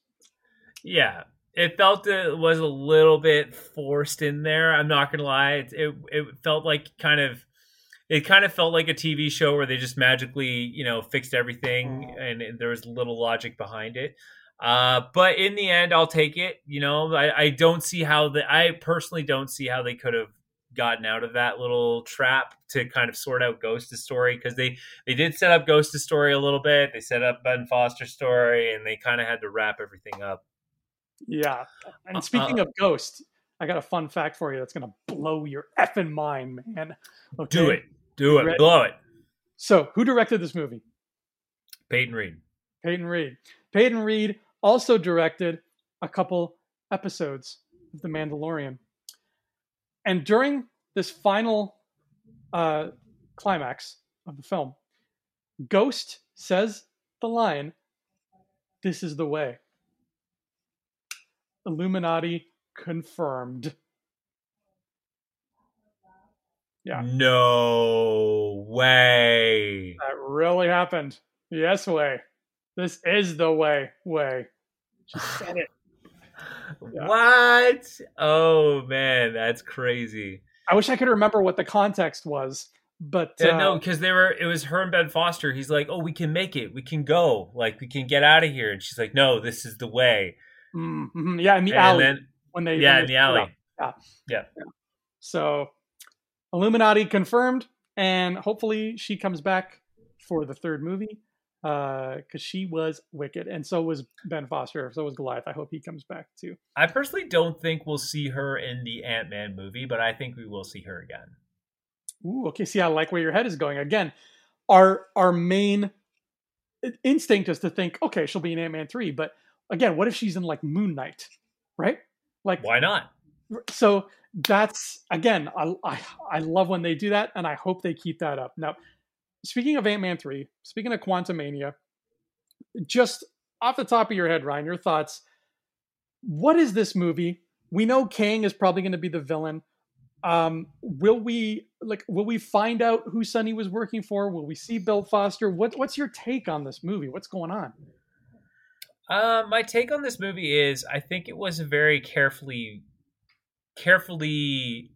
Yeah, it felt it was a little bit forced in there. I'm not gonna lie, it it, it felt like kind of it kind of felt like a TV show where they just magically, you know, fixed everything and there was little logic behind it. Uh, but in the end, I'll take it. You know, I, I don't see how the I personally don't see how they could have gotten out of that little trap to kind of sort out Ghost's story because they they did set up Ghost's story a little bit. They set up Ben Foster's story, and they kind of had to wrap everything up. Yeah, and speaking uh, of Ghost, I got a fun fact for you that's gonna blow your effing mind, man. Okay? Do it. Do it. Ready? Blow it. So, who directed this movie? Peyton Reed. Peyton Reed. Peyton Reed also directed a couple episodes of The Mandalorian. And during this final uh, climax of the film, Ghost says the line, This is the way. Illuminati confirmed. Yeah. No way. That really happened. Yes, way. This is the way. Way. She said it. Yeah. What? Oh man, that's crazy. I wish I could remember what the context was, but yeah, uh, no, because they were. It was her and Ben Foster. He's like, "Oh, we can make it. We can go. Like, we can get out of here." And she's like, "No, this is the way." Mm-hmm. Yeah, in the and alley then, when they yeah when in the alley. Yeah. yeah, yeah. So Illuminati confirmed, and hopefully she comes back for the third movie because uh, she was wicked, and so was Ben Foster. So was Goliath. I hope he comes back too. I personally don't think we'll see her in the Ant Man movie, but I think we will see her again. Ooh, okay. See, I like where your head is going. Again, our our main instinct is to think, okay, she'll be in Ant Man three, but again, what if she's in like Moon Knight, right? Like, why not? So that's again, I, I, I love when they do that, and I hope they keep that up. Now, speaking of Ant Man three, speaking of Quantumania, just off the top of your head, Ryan, your thoughts. what is this movie? We know Kang is probably going to be the villain. Um, will we like? Will we find out who Sonny was working for? Will we see Bill Foster? What What's your take on this movie? What's going on? Uh, my take on this movie is I think it was a very carefully, carefully,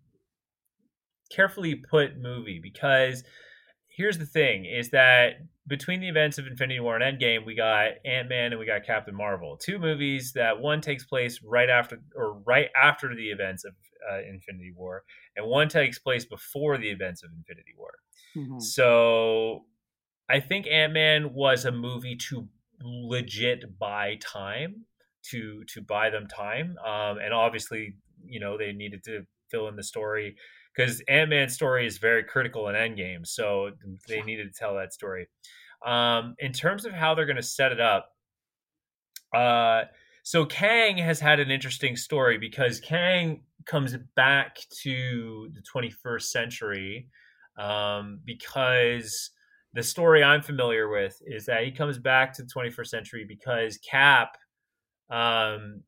carefully put movie because here's the thing: is that between the events of Infinity War and Endgame, we got Ant Man and we got Captain Marvel, two movies that one takes place right after or right after the events of uh, Infinity War, and one takes place before the events of Infinity War. Mm-hmm. So I think Ant Man was a movie to legit buy time to to buy them time, um, and obviously you know they needed to fill in the story because Ant Man's story is very critical in Endgame, so they needed to tell that story. Um, in terms of how they're going to set it up, uh, so Kang has had an interesting story because Kang comes back to the 21st century um, because the story I'm familiar with is that he comes back to the 21st century because Cap um,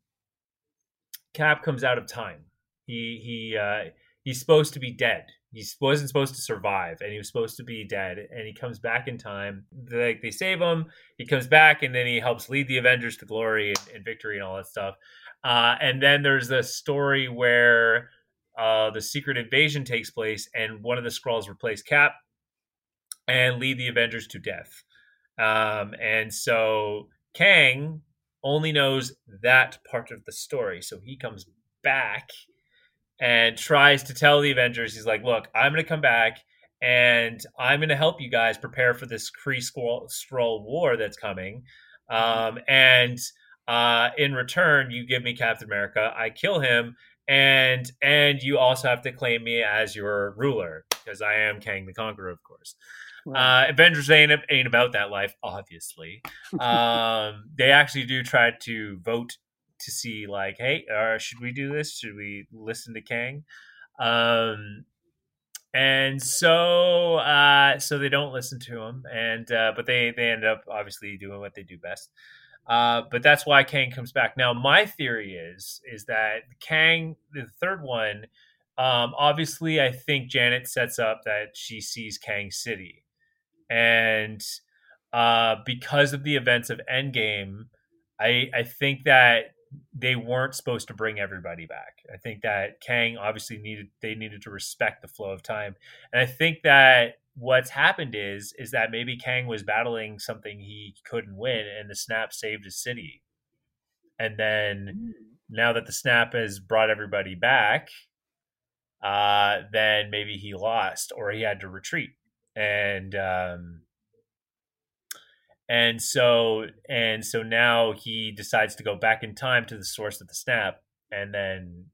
Cap comes out of time. He he uh, he's supposed to be dead. He wasn't supposed to survive, and he was supposed to be dead. And he comes back in time. Like they save him. He comes back, and then he helps lead the Avengers to glory and, and victory and all that stuff. Uh, and then there's a story where uh, the secret invasion takes place, and one of the Skrulls replace Cap and lead the Avengers to death. Um, and so Kang only knows that part of the story. So he comes back and tries to tell the Avengers, he's like, look, I'm going to come back and I'm going to help you guys prepare for this Kree Skrull war that's coming. Um, and uh, in return, you give me Captain America. I kill him, and and you also have to claim me as your ruler because I am Kang the Conqueror, of course. Right. Uh, Avengers ain't ain't about that life, obviously. um, they actually do try to vote to see like, hey, uh, should we do this? Should we listen to Kang? Um, and so uh, so they don't listen to him, and uh, but they they end up obviously doing what they do best. Uh, but that's why Kang comes back. Now, my theory is is that Kang, the third one, um, obviously, I think Janet sets up that she sees Kang City, and uh, because of the events of Endgame, I I think that they weren't supposed to bring everybody back. I think that Kang obviously needed they needed to respect the flow of time. And I think that what's happened is is that maybe Kang was battling something he couldn't win and the snap saved his city. And then mm. now that the snap has brought everybody back, uh, then maybe he lost or he had to retreat. And um, and so and so now he decides to go back in time to the source of the snap and then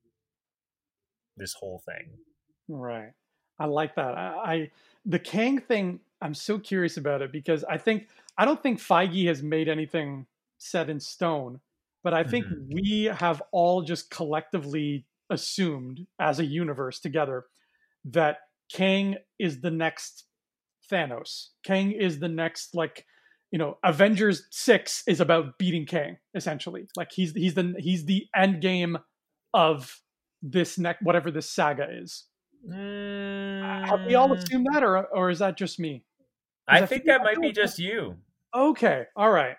this whole thing. Right. I like that. I, I the kang thing i'm so curious about it because i think i don't think feige has made anything set in stone but i think mm-hmm. we have all just collectively assumed as a universe together that kang is the next thanos. Kang is the next like you know avengers 6 is about beating kang essentially. Like he's he's the he's the end game of this next whatever this saga is. Mm. have we all mm. assumed that or or is that just me? I think that might be just you. Okay all right.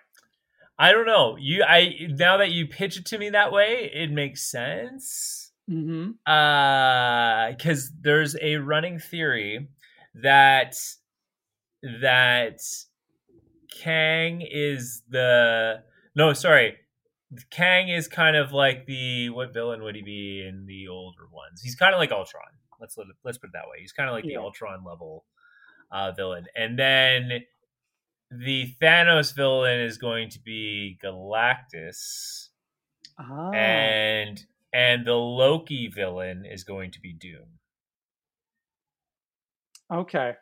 I don't know. You i now that you pitch it to me that way it makes sense. Mm-hmm. uh because there's a running theory that that Kang is the no, sorry. Kang is kind of like the what villain would he be in the older ones? He's kind of like Ultron. Let's let, let's put it that way. He's kind of like yeah. the Ultron level uh, villain, and then the Thanos villain is going to be Galactus, ah. and and the Loki villain is going to be Doom. Okay,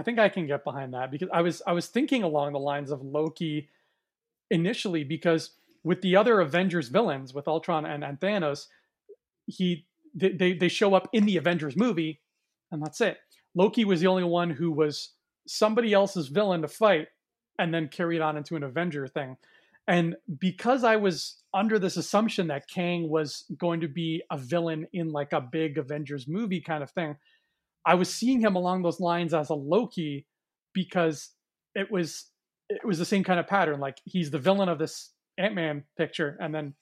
I think I can get behind that because I was I was thinking along the lines of Loki initially because with the other Avengers villains with Ultron and, and Thanos, he they they show up in the Avengers movie and that's it. Loki was the only one who was somebody else's villain to fight and then carried on into an Avenger thing. And because I was under this assumption that Kang was going to be a villain in like a big Avengers movie kind of thing, I was seeing him along those lines as a Loki because it was it was the same kind of pattern. Like he's the villain of this Ant Man picture, and then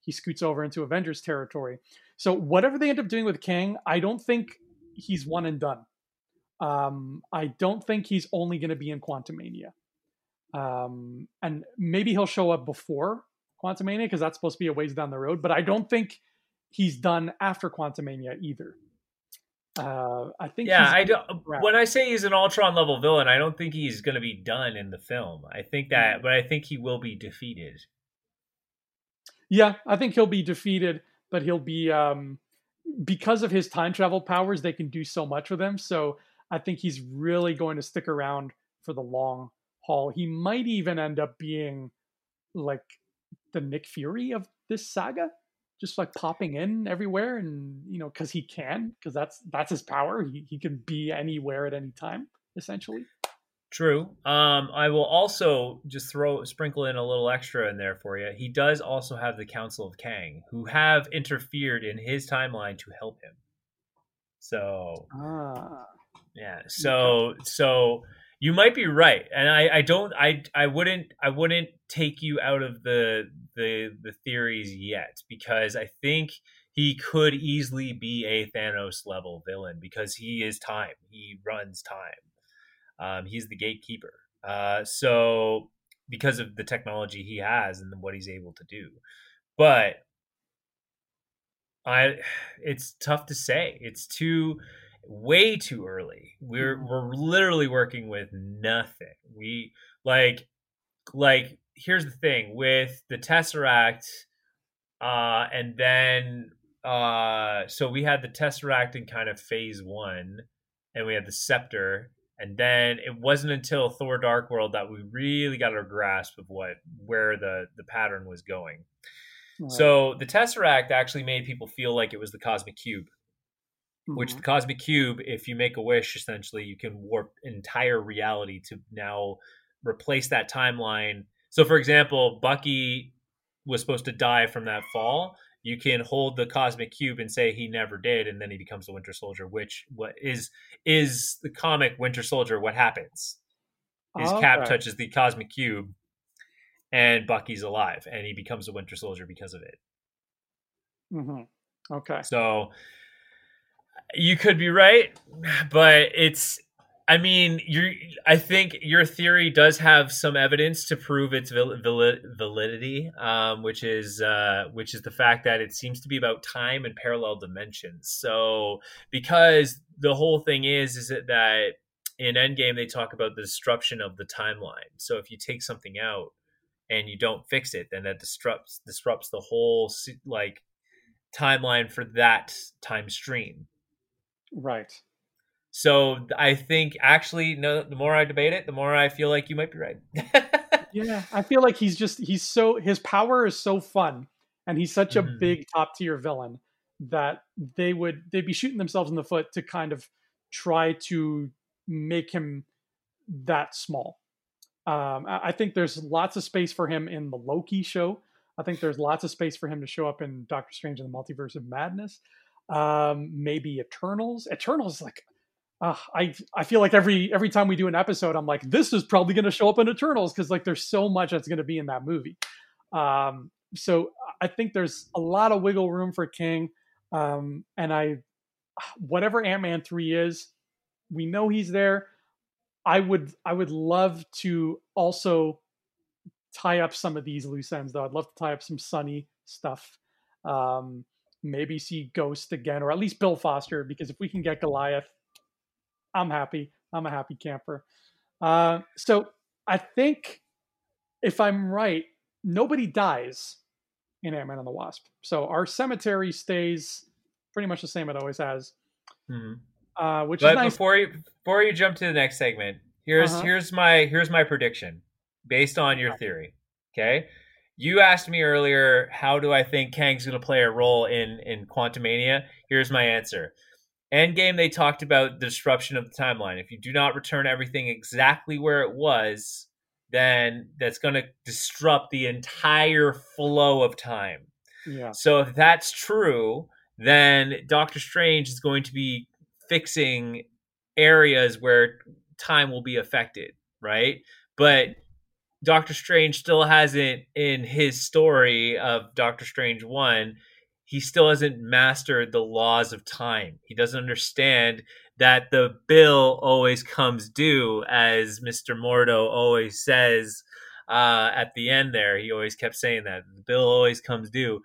he scoots over into Avengers territory. So whatever they end up doing with Kang, I don't think he's one and done. Um, I don't think he's only going to be in Quantumania. Um, and maybe he'll show up before Quantumania because that's supposed to be a ways down the road. But I don't think he's done after Quantumania either. Uh, I think. Yeah, I don't. When I say he's an Ultron level villain, I don't think he's going to be done in the film. I think that, mm. but I think he will be defeated. Yeah, I think he'll be defeated, but he'll be um, because of his time travel powers. They can do so much with him, so I think he's really going to stick around for the long haul. He might even end up being like the Nick Fury of this saga just like popping in everywhere and you know because he can because that's that's his power he, he can be anywhere at any time essentially. True um i will also just throw sprinkle in a little extra in there for you he does also have the council of kang who have interfered in his timeline to help him. So ah. yeah so so you might be right and i i don't i i wouldn't i wouldn't take you out of the the the theories yet because i think he could easily be a thanos level villain because he is time. He runs time. Um, he's the gatekeeper. Uh, so because of the technology he has and what he's able to do. But i it's tough to say. It's too way too early. We're mm-hmm. we're literally working with nothing. We like like here's the thing with the Tesseract uh and then uh so we had the Tesseract in kind of phase 1 and we had the scepter and then it wasn't until Thor Dark World that we really got a grasp of what where the the pattern was going. Right. So the Tesseract actually made people feel like it was the cosmic cube mm-hmm. which the cosmic cube if you make a wish essentially you can warp entire reality to now replace that timeline. So for example bucky was supposed to die from that fall. You can hold the cosmic cube and say he never did and then he becomes the winter soldier which what is is the comic winter soldier what happens his oh, cap touches the cosmic cube and bucky's alive and he becomes a winter soldier because of it. Mm-hmm. okay. So you could be right, but it's I mean, you I think your theory does have some evidence to prove its validity, um, which is uh, which is the fact that it seems to be about time and parallel dimensions. So, because the whole thing is is that in Endgame they talk about the disruption of the timeline. So, if you take something out and you don't fix it, then that disrupts disrupts the whole like timeline for that time stream. Right. So I think actually, no. The more I debate it, the more I feel like you might be right. yeah, I feel like he's just he's so his power is so fun, and he's such mm-hmm. a big top tier villain that they would they'd be shooting themselves in the foot to kind of try to make him that small. Um, I think there's lots of space for him in the Loki show. I think there's lots of space for him to show up in Doctor Strange and the Multiverse of Madness um, maybe Eternals. Eternals like uh, I I feel like every every time we do an episode, I'm like, this is probably going to show up in Eternals because like there's so much that's going to be in that movie. Um, so I think there's a lot of wiggle room for Kang, um, and I whatever Ant Man three is, we know he's there. I would I would love to also tie up some of these loose ends though. I'd love to tie up some Sonny stuff. Um, maybe see Ghost again, or at least Bill Foster, because if we can get Goliath, I'm happy. I'm a happy camper. Uh, so I think if I'm right, nobody dies in Ant Man and the Wasp. So our cemetery stays pretty much the same it always has. Mm-hmm. Uh, which but is nice. before you before you jump to the next segment, here's uh-huh. here's my here's my prediction based on your theory. Okay, you asked me earlier, how do I think Kang's going to play a role in in Quantumania? Here's my answer. Endgame, they talked about the disruption of the timeline. If you do not return everything exactly where it was, then that's going to disrupt the entire flow of time. Yeah. So if that's true, then Doctor Strange is going to be fixing areas where time will be affected, right? But Doctor Strange still hasn't in his story of Doctor Strange 1, he still hasn't mastered the laws of time. He doesn't understand that the bill always comes due as Mr. Mordo always says uh, at the end there. He always kept saying that the bill always comes due.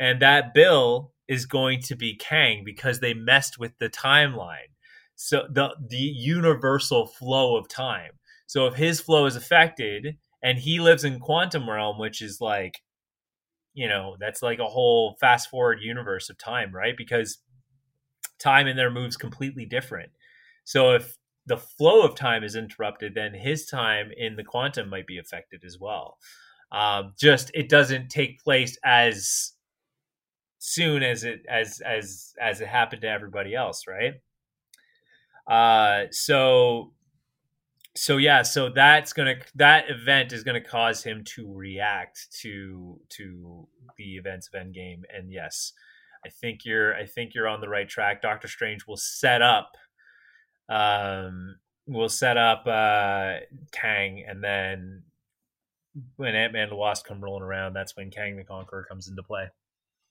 And that bill is going to be Kang because they messed with the timeline. So the the universal flow of time. So if his flow is affected and he lives in quantum realm, which is like, you know, that's like a whole fast forward universe of time, right? Because time in there moves completely different. So if the flow of time is interrupted, then his time in the quantum might be affected as well. Um, just it doesn't take place as soon as it as as as it happened to everybody else, right? Uh, so so yeah, so that's gonna that event is gonna cause him to react to to the events of Endgame, and yes, I think you're I think you're on the right track. Doctor Strange will set up um will set up uh Kang and then when Ant Man and the Wasp come rolling around, that's when Kang the Conqueror comes into play.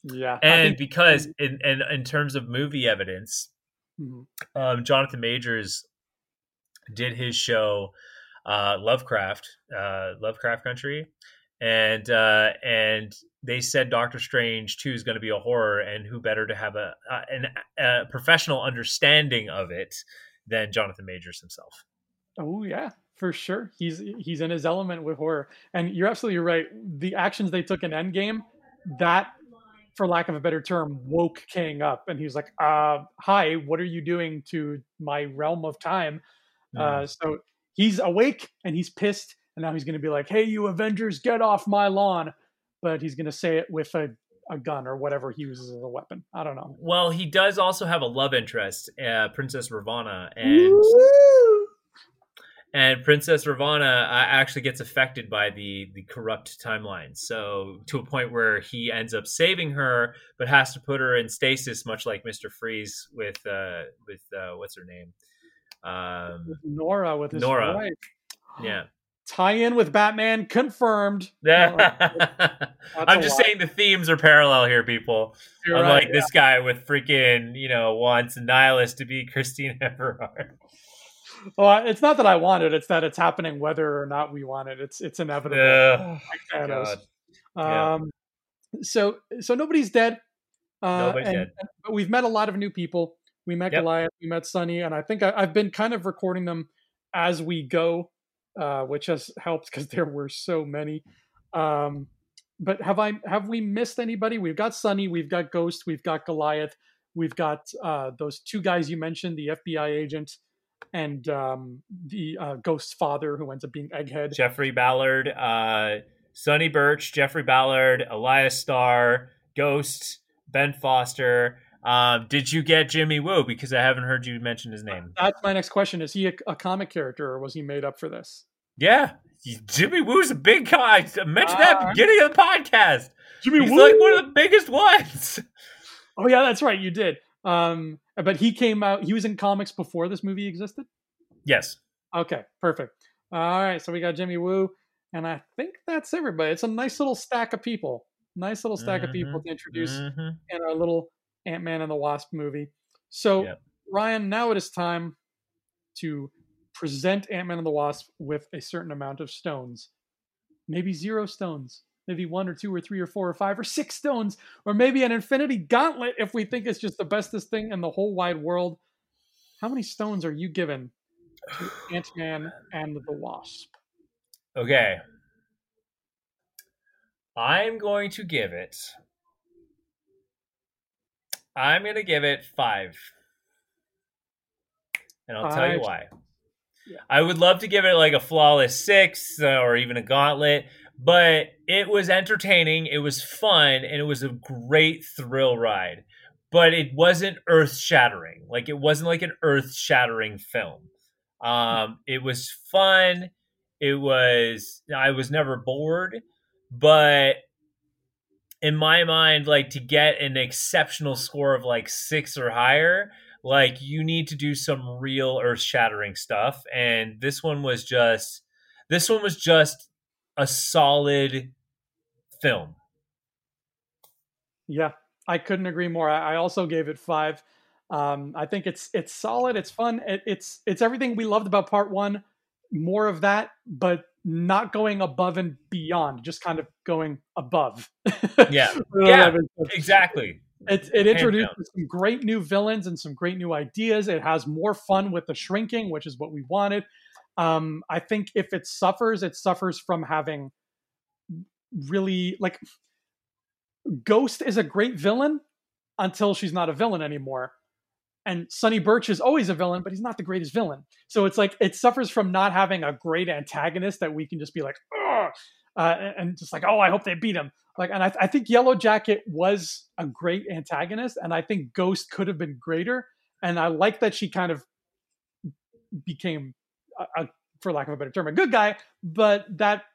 Yeah. And because in, in in terms of movie evidence, Mhm. um, Jonathan Majors did his show uh, Lovecraft, uh, Lovecraft Country, and uh, and they said Doctor Strange Two is going to be a horror, and who better to have a, a an, a professional understanding of it than Jonathan Majors himself. Oh yeah, for sure. He's he's in his element with horror. And you're absolutely right. The actions they took in Endgame, that for lack of a better term, woke Kang up and he was like, uh, hi, what are you doing to my realm of time? Uh, so he's awake and he's pissed, and now he's gonna be like, Hey, you Avengers, get off my lawn. But he's gonna say it with a, a gun or whatever he uses as a weapon. I don't know. Well, he does also have a love interest, uh, Princess Ravonna, and and Princess Ravonna uh, actually gets affected by the the corrupt timeline. So to a point where he ends up saving her, but has to put her in stasis, much like Mister Freeze with uh, with uh, what's her name? Um, With Nora with his Nora. wife. yeah. Tie in with Batman confirmed. I'm just lot. saying the themes are parallel here, people. You're Unlike right, this guy with freaking, you know, wants Nihilus to be Christine Everard. Well, it's not that I want it; it's that it's happening whether or not we want it. It's it's inevitable. Like Thanos. God. Yeah. Um, so so nobody's dead. Uh, Nobody's and- dead. and- but we've met a lot of new people. We met Yep. Goliath. We met Sonny, and I think I, I've been kind of recording them as we go, uh, which has helped because there were so many. Um, but have I have we missed anybody? We've got Sonny, we've got Ghost, we've got Goliath, we've got uh, those two guys you mentioned, the FBI agent and um, the uh, Ghost's father, who ends up being Egghead. Jeffrey Ballard, uh, Sonny Birch, Jeffrey Ballard, Elihas Starr, Ghost, Ben Foster. Um, did you get Jimmy Woo? Because I haven't heard you mention his name. That's my next question: Is he a, a comic character, or was he made up for this? Yeah, Jimmy Woo's a big guy. I mentioned that at the Ah. beginning of the podcast. Jimmy He's like one of the biggest ones. Oh yeah, that's right. You did. Um, but he came out. He was in comics before this movie existed. Yes. Okay, perfect. All right, so we got Jimmy Woo, and I think that's everybody. It's a nice little stack of people. Nice little stack of people to introduce Mhm. in our little Ant Man and the Wasp movie. So, Yep. Ryan, now it is time to present Ant Man and the Wasp with a certain amount of stones. Maybe zero stones, maybe one or two or three or four or five or six stones, or maybe an infinity gauntlet if we think it's just the bestest thing in the whole wide world. How many stones are you given to Ant Man and the Wasp? Okay. I'm going to give it. I'm going to give it five. And I'll tell you why. Yeah. I would love to give it like a flawless six uh, or even a gauntlet, but it was entertaining. It was fun and it was a great thrill ride. But it wasn't earth shattering. Like it wasn't like an earth shattering film. Um, it was fun it was I was never bored, but in my mind, like to get an exceptional score of like six or higher, like you need to do some real earth shattering stuff. And this one was just this one was just a solid film. Yeah, I couldn't agree more. I, also gave it five. Um, I think it's it's solid. It's fun. It, it's it's everything we loved about part one. More of that, but not going above and beyond. Just kind of going above. Yeah, yeah, exactly. It, it introduces some great new villains and some great new ideas. It has more fun with the shrinking, which is what we wanted. Um, I think if it suffers, it suffers from having really like Ghost is a great villain until she's not a villain anymore. And Sonny Birch is always a villain, but he's not the greatest villain. So it's like it suffers from not having a great antagonist that we can just be like, uh, and just like, oh, I hope they beat him. Like, and I, I think Yellow Jacket was a great antagonist, and I think Ghost could have been greater. And I like that she kind of became, a, a, for lack of a better term, a good guy. But that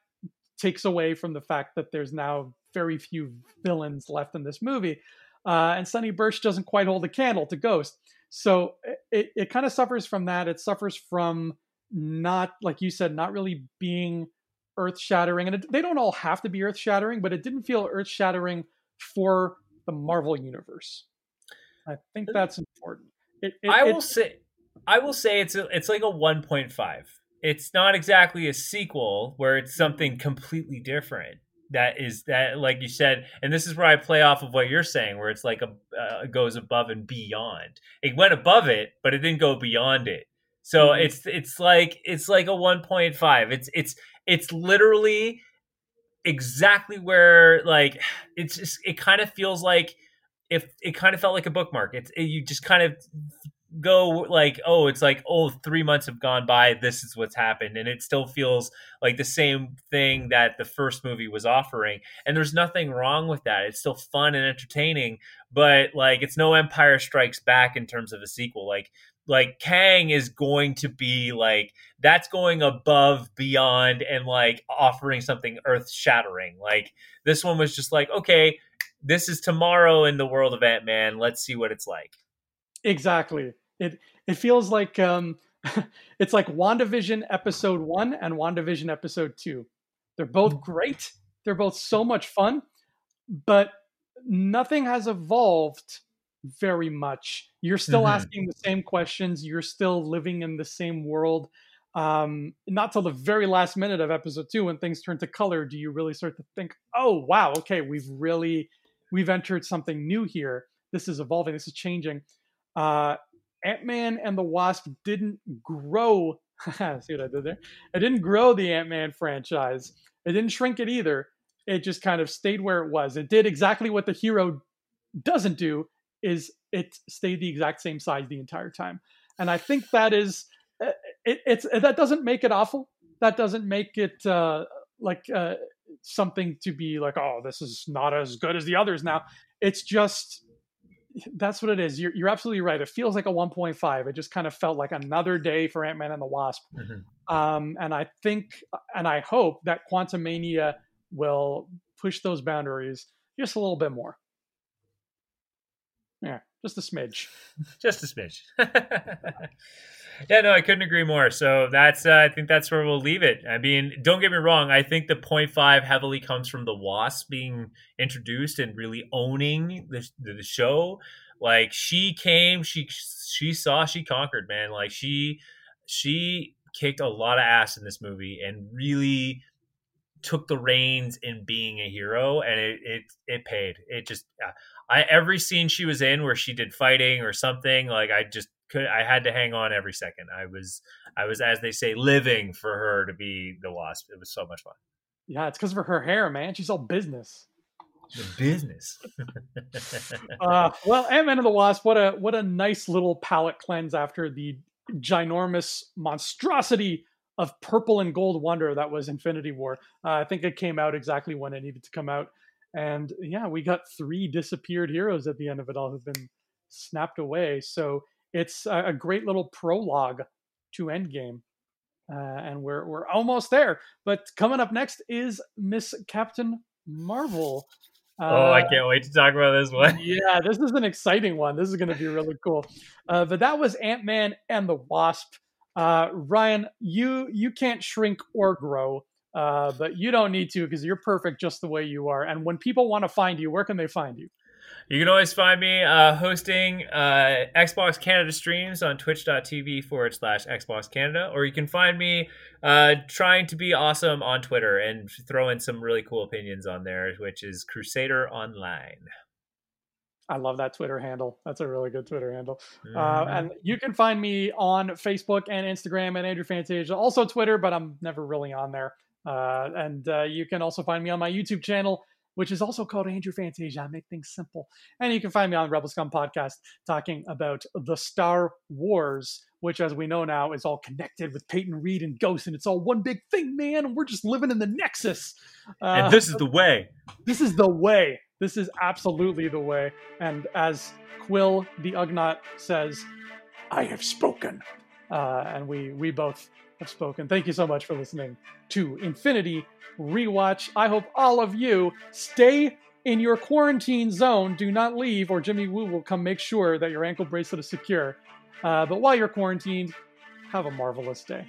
takes away from the fact that there's now very few villains left in this movie. Uh, and Sonny Birch doesn't quite hold a candle to Ghost. So it, it kind of suffers from that. It suffers from not, like you said, not really being earth shattering. And it, they don't all have to be earth shattering, but it didn't feel earth shattering for the Marvel universe. I think uh, that's important. It, it, I will say, I will say it's a, it's like a 1.5. It's not exactly a sequel where it's something completely different that is that like you said and this is where i play off of what you're saying where it's like a uh, goes above and beyond. It went above it but it didn't go beyond it. So mm-hmm. it's it's like it's like a 1.5 it's it's it's literally exactly where like it's just it kind of feels like if it kind of felt like a bookmark. It's it, you just kind of go like oh it's like oh three months have gone by this is what's happened. And it still feels like the same thing that the first movie was offering. And there's nothing wrong with that. It's still fun and entertaining but like it's no empire strikes back in terms of a sequel. Like like kang is going to be like that's going above beyond and like offering something earth shattering like this one was just like okay this is tomorrow in the world of ant-man. Let's see what it's like. Exactly it it feels like um, it's like WandaVision episode one and WandaVision episode two. They're both mm. great. They're both so much fun, but nothing has evolved very much. You're still mm-hmm. asking the same questions. You're still living in the same world. Um, not till the very last minute of episode two, when things turn to color, do you really start to think, "Oh, wow, okay, we've really we've entered something new here. This is evolving. This is changing." Uh, Ant Man and the Wasp didn't grow. see what I did there? It didn't grow the Ant Man franchise. It didn't shrink it either. It just kind of stayed where it was. It did exactly what the hero doesn't do. Is it stayed the exact same size the entire time? And I think that is uh, it, it's that doesn't make it awful. That doesn't make it uh, like uh, something to be like, oh, this is not as good as the others now. It's just that's what it is. You're, you're absolutely right. It feels like a 1.5. It just kind of felt like another day for Ant Man and the Wasp. Mm-hmm. Um, and I think, and I hope that Quantumania will push those boundaries just a little bit more. Yeah, just a smidge. just a smidge. yeah, no, I couldn't agree more. So that's, uh, I think that's where we'll leave it. I mean, don't get me wrong. I think the 0.5 heavily comes from the Wasp being introduced and really owning the, the show. Like she came, she she saw, she conquered, man. Like she she kicked a lot of ass in this movie and really took the reins in being a hero, and it it it paid. It just. Uh, I every scene she was in where she did fighting or something like I just could I had to hang on every second. I was I was as they say living for her to be the wasp. It was so much fun. Yeah, it's because of her hair, man. She's all business. The business. uh, well, Ant Man and the Wasp. What a what a nice little palate cleanse after the ginormous monstrosity of purple and gold wonder that was Infinity War. Uh, I think it came out exactly when it needed to come out, and yeah, we got three disappeared heroes at the end of it all who've been snapped away. So it's a, great little prologue to Endgame. uh, and we're we're almost there. But coming up next is Miss Captain Marvel. Uh, oh, I Uh, can't wait to talk about this one. yeah, this is an exciting one. This is going to be really cool. Uh, but that was Ant Man and the Wasp. Uh, Ryan, you you can't shrink or grow, uh, but you don't need to because you're perfect just the way you are. And when people want to find you, where can they find you? You can always find me uh, hosting uh, Xbox Canada streams on twitch.tv forward slash Xbox Canada, or you can find me uh, trying to be awesome on Twitter and throw in some really cool opinions on there, which is Crusader Online. I love that Twitter handle. That's a really good Twitter handle. Mhm. Uh, and you can find me on Facebook and Instagram and Andrew Fantasia, also Twitter, but I'm never really on there. Uh, and uh, you can also find me on my YouTube channel, which is also called Andrew Fantasia. I make things simple. And you can find me on Rebel Scum Podcast talking about the Star Wars, which, as we know now, is all connected with Peyton Reed and Ghost, and it's all one big thing, man. And we're just living in the Nexus. Uh, and this is the way. this is the way. This is absolutely the way. And as Kuiil the Ugnaught says, I have spoken. Uh, and we we both have spoken. Thank you so much for listening to Infinity Rewatch. I hope all of you stay in your quarantine zone. Do not leave, or Jimmy Woo will come make sure that your ankle bracelet is secure. Uh, but while you're quarantined, have a marvelous day.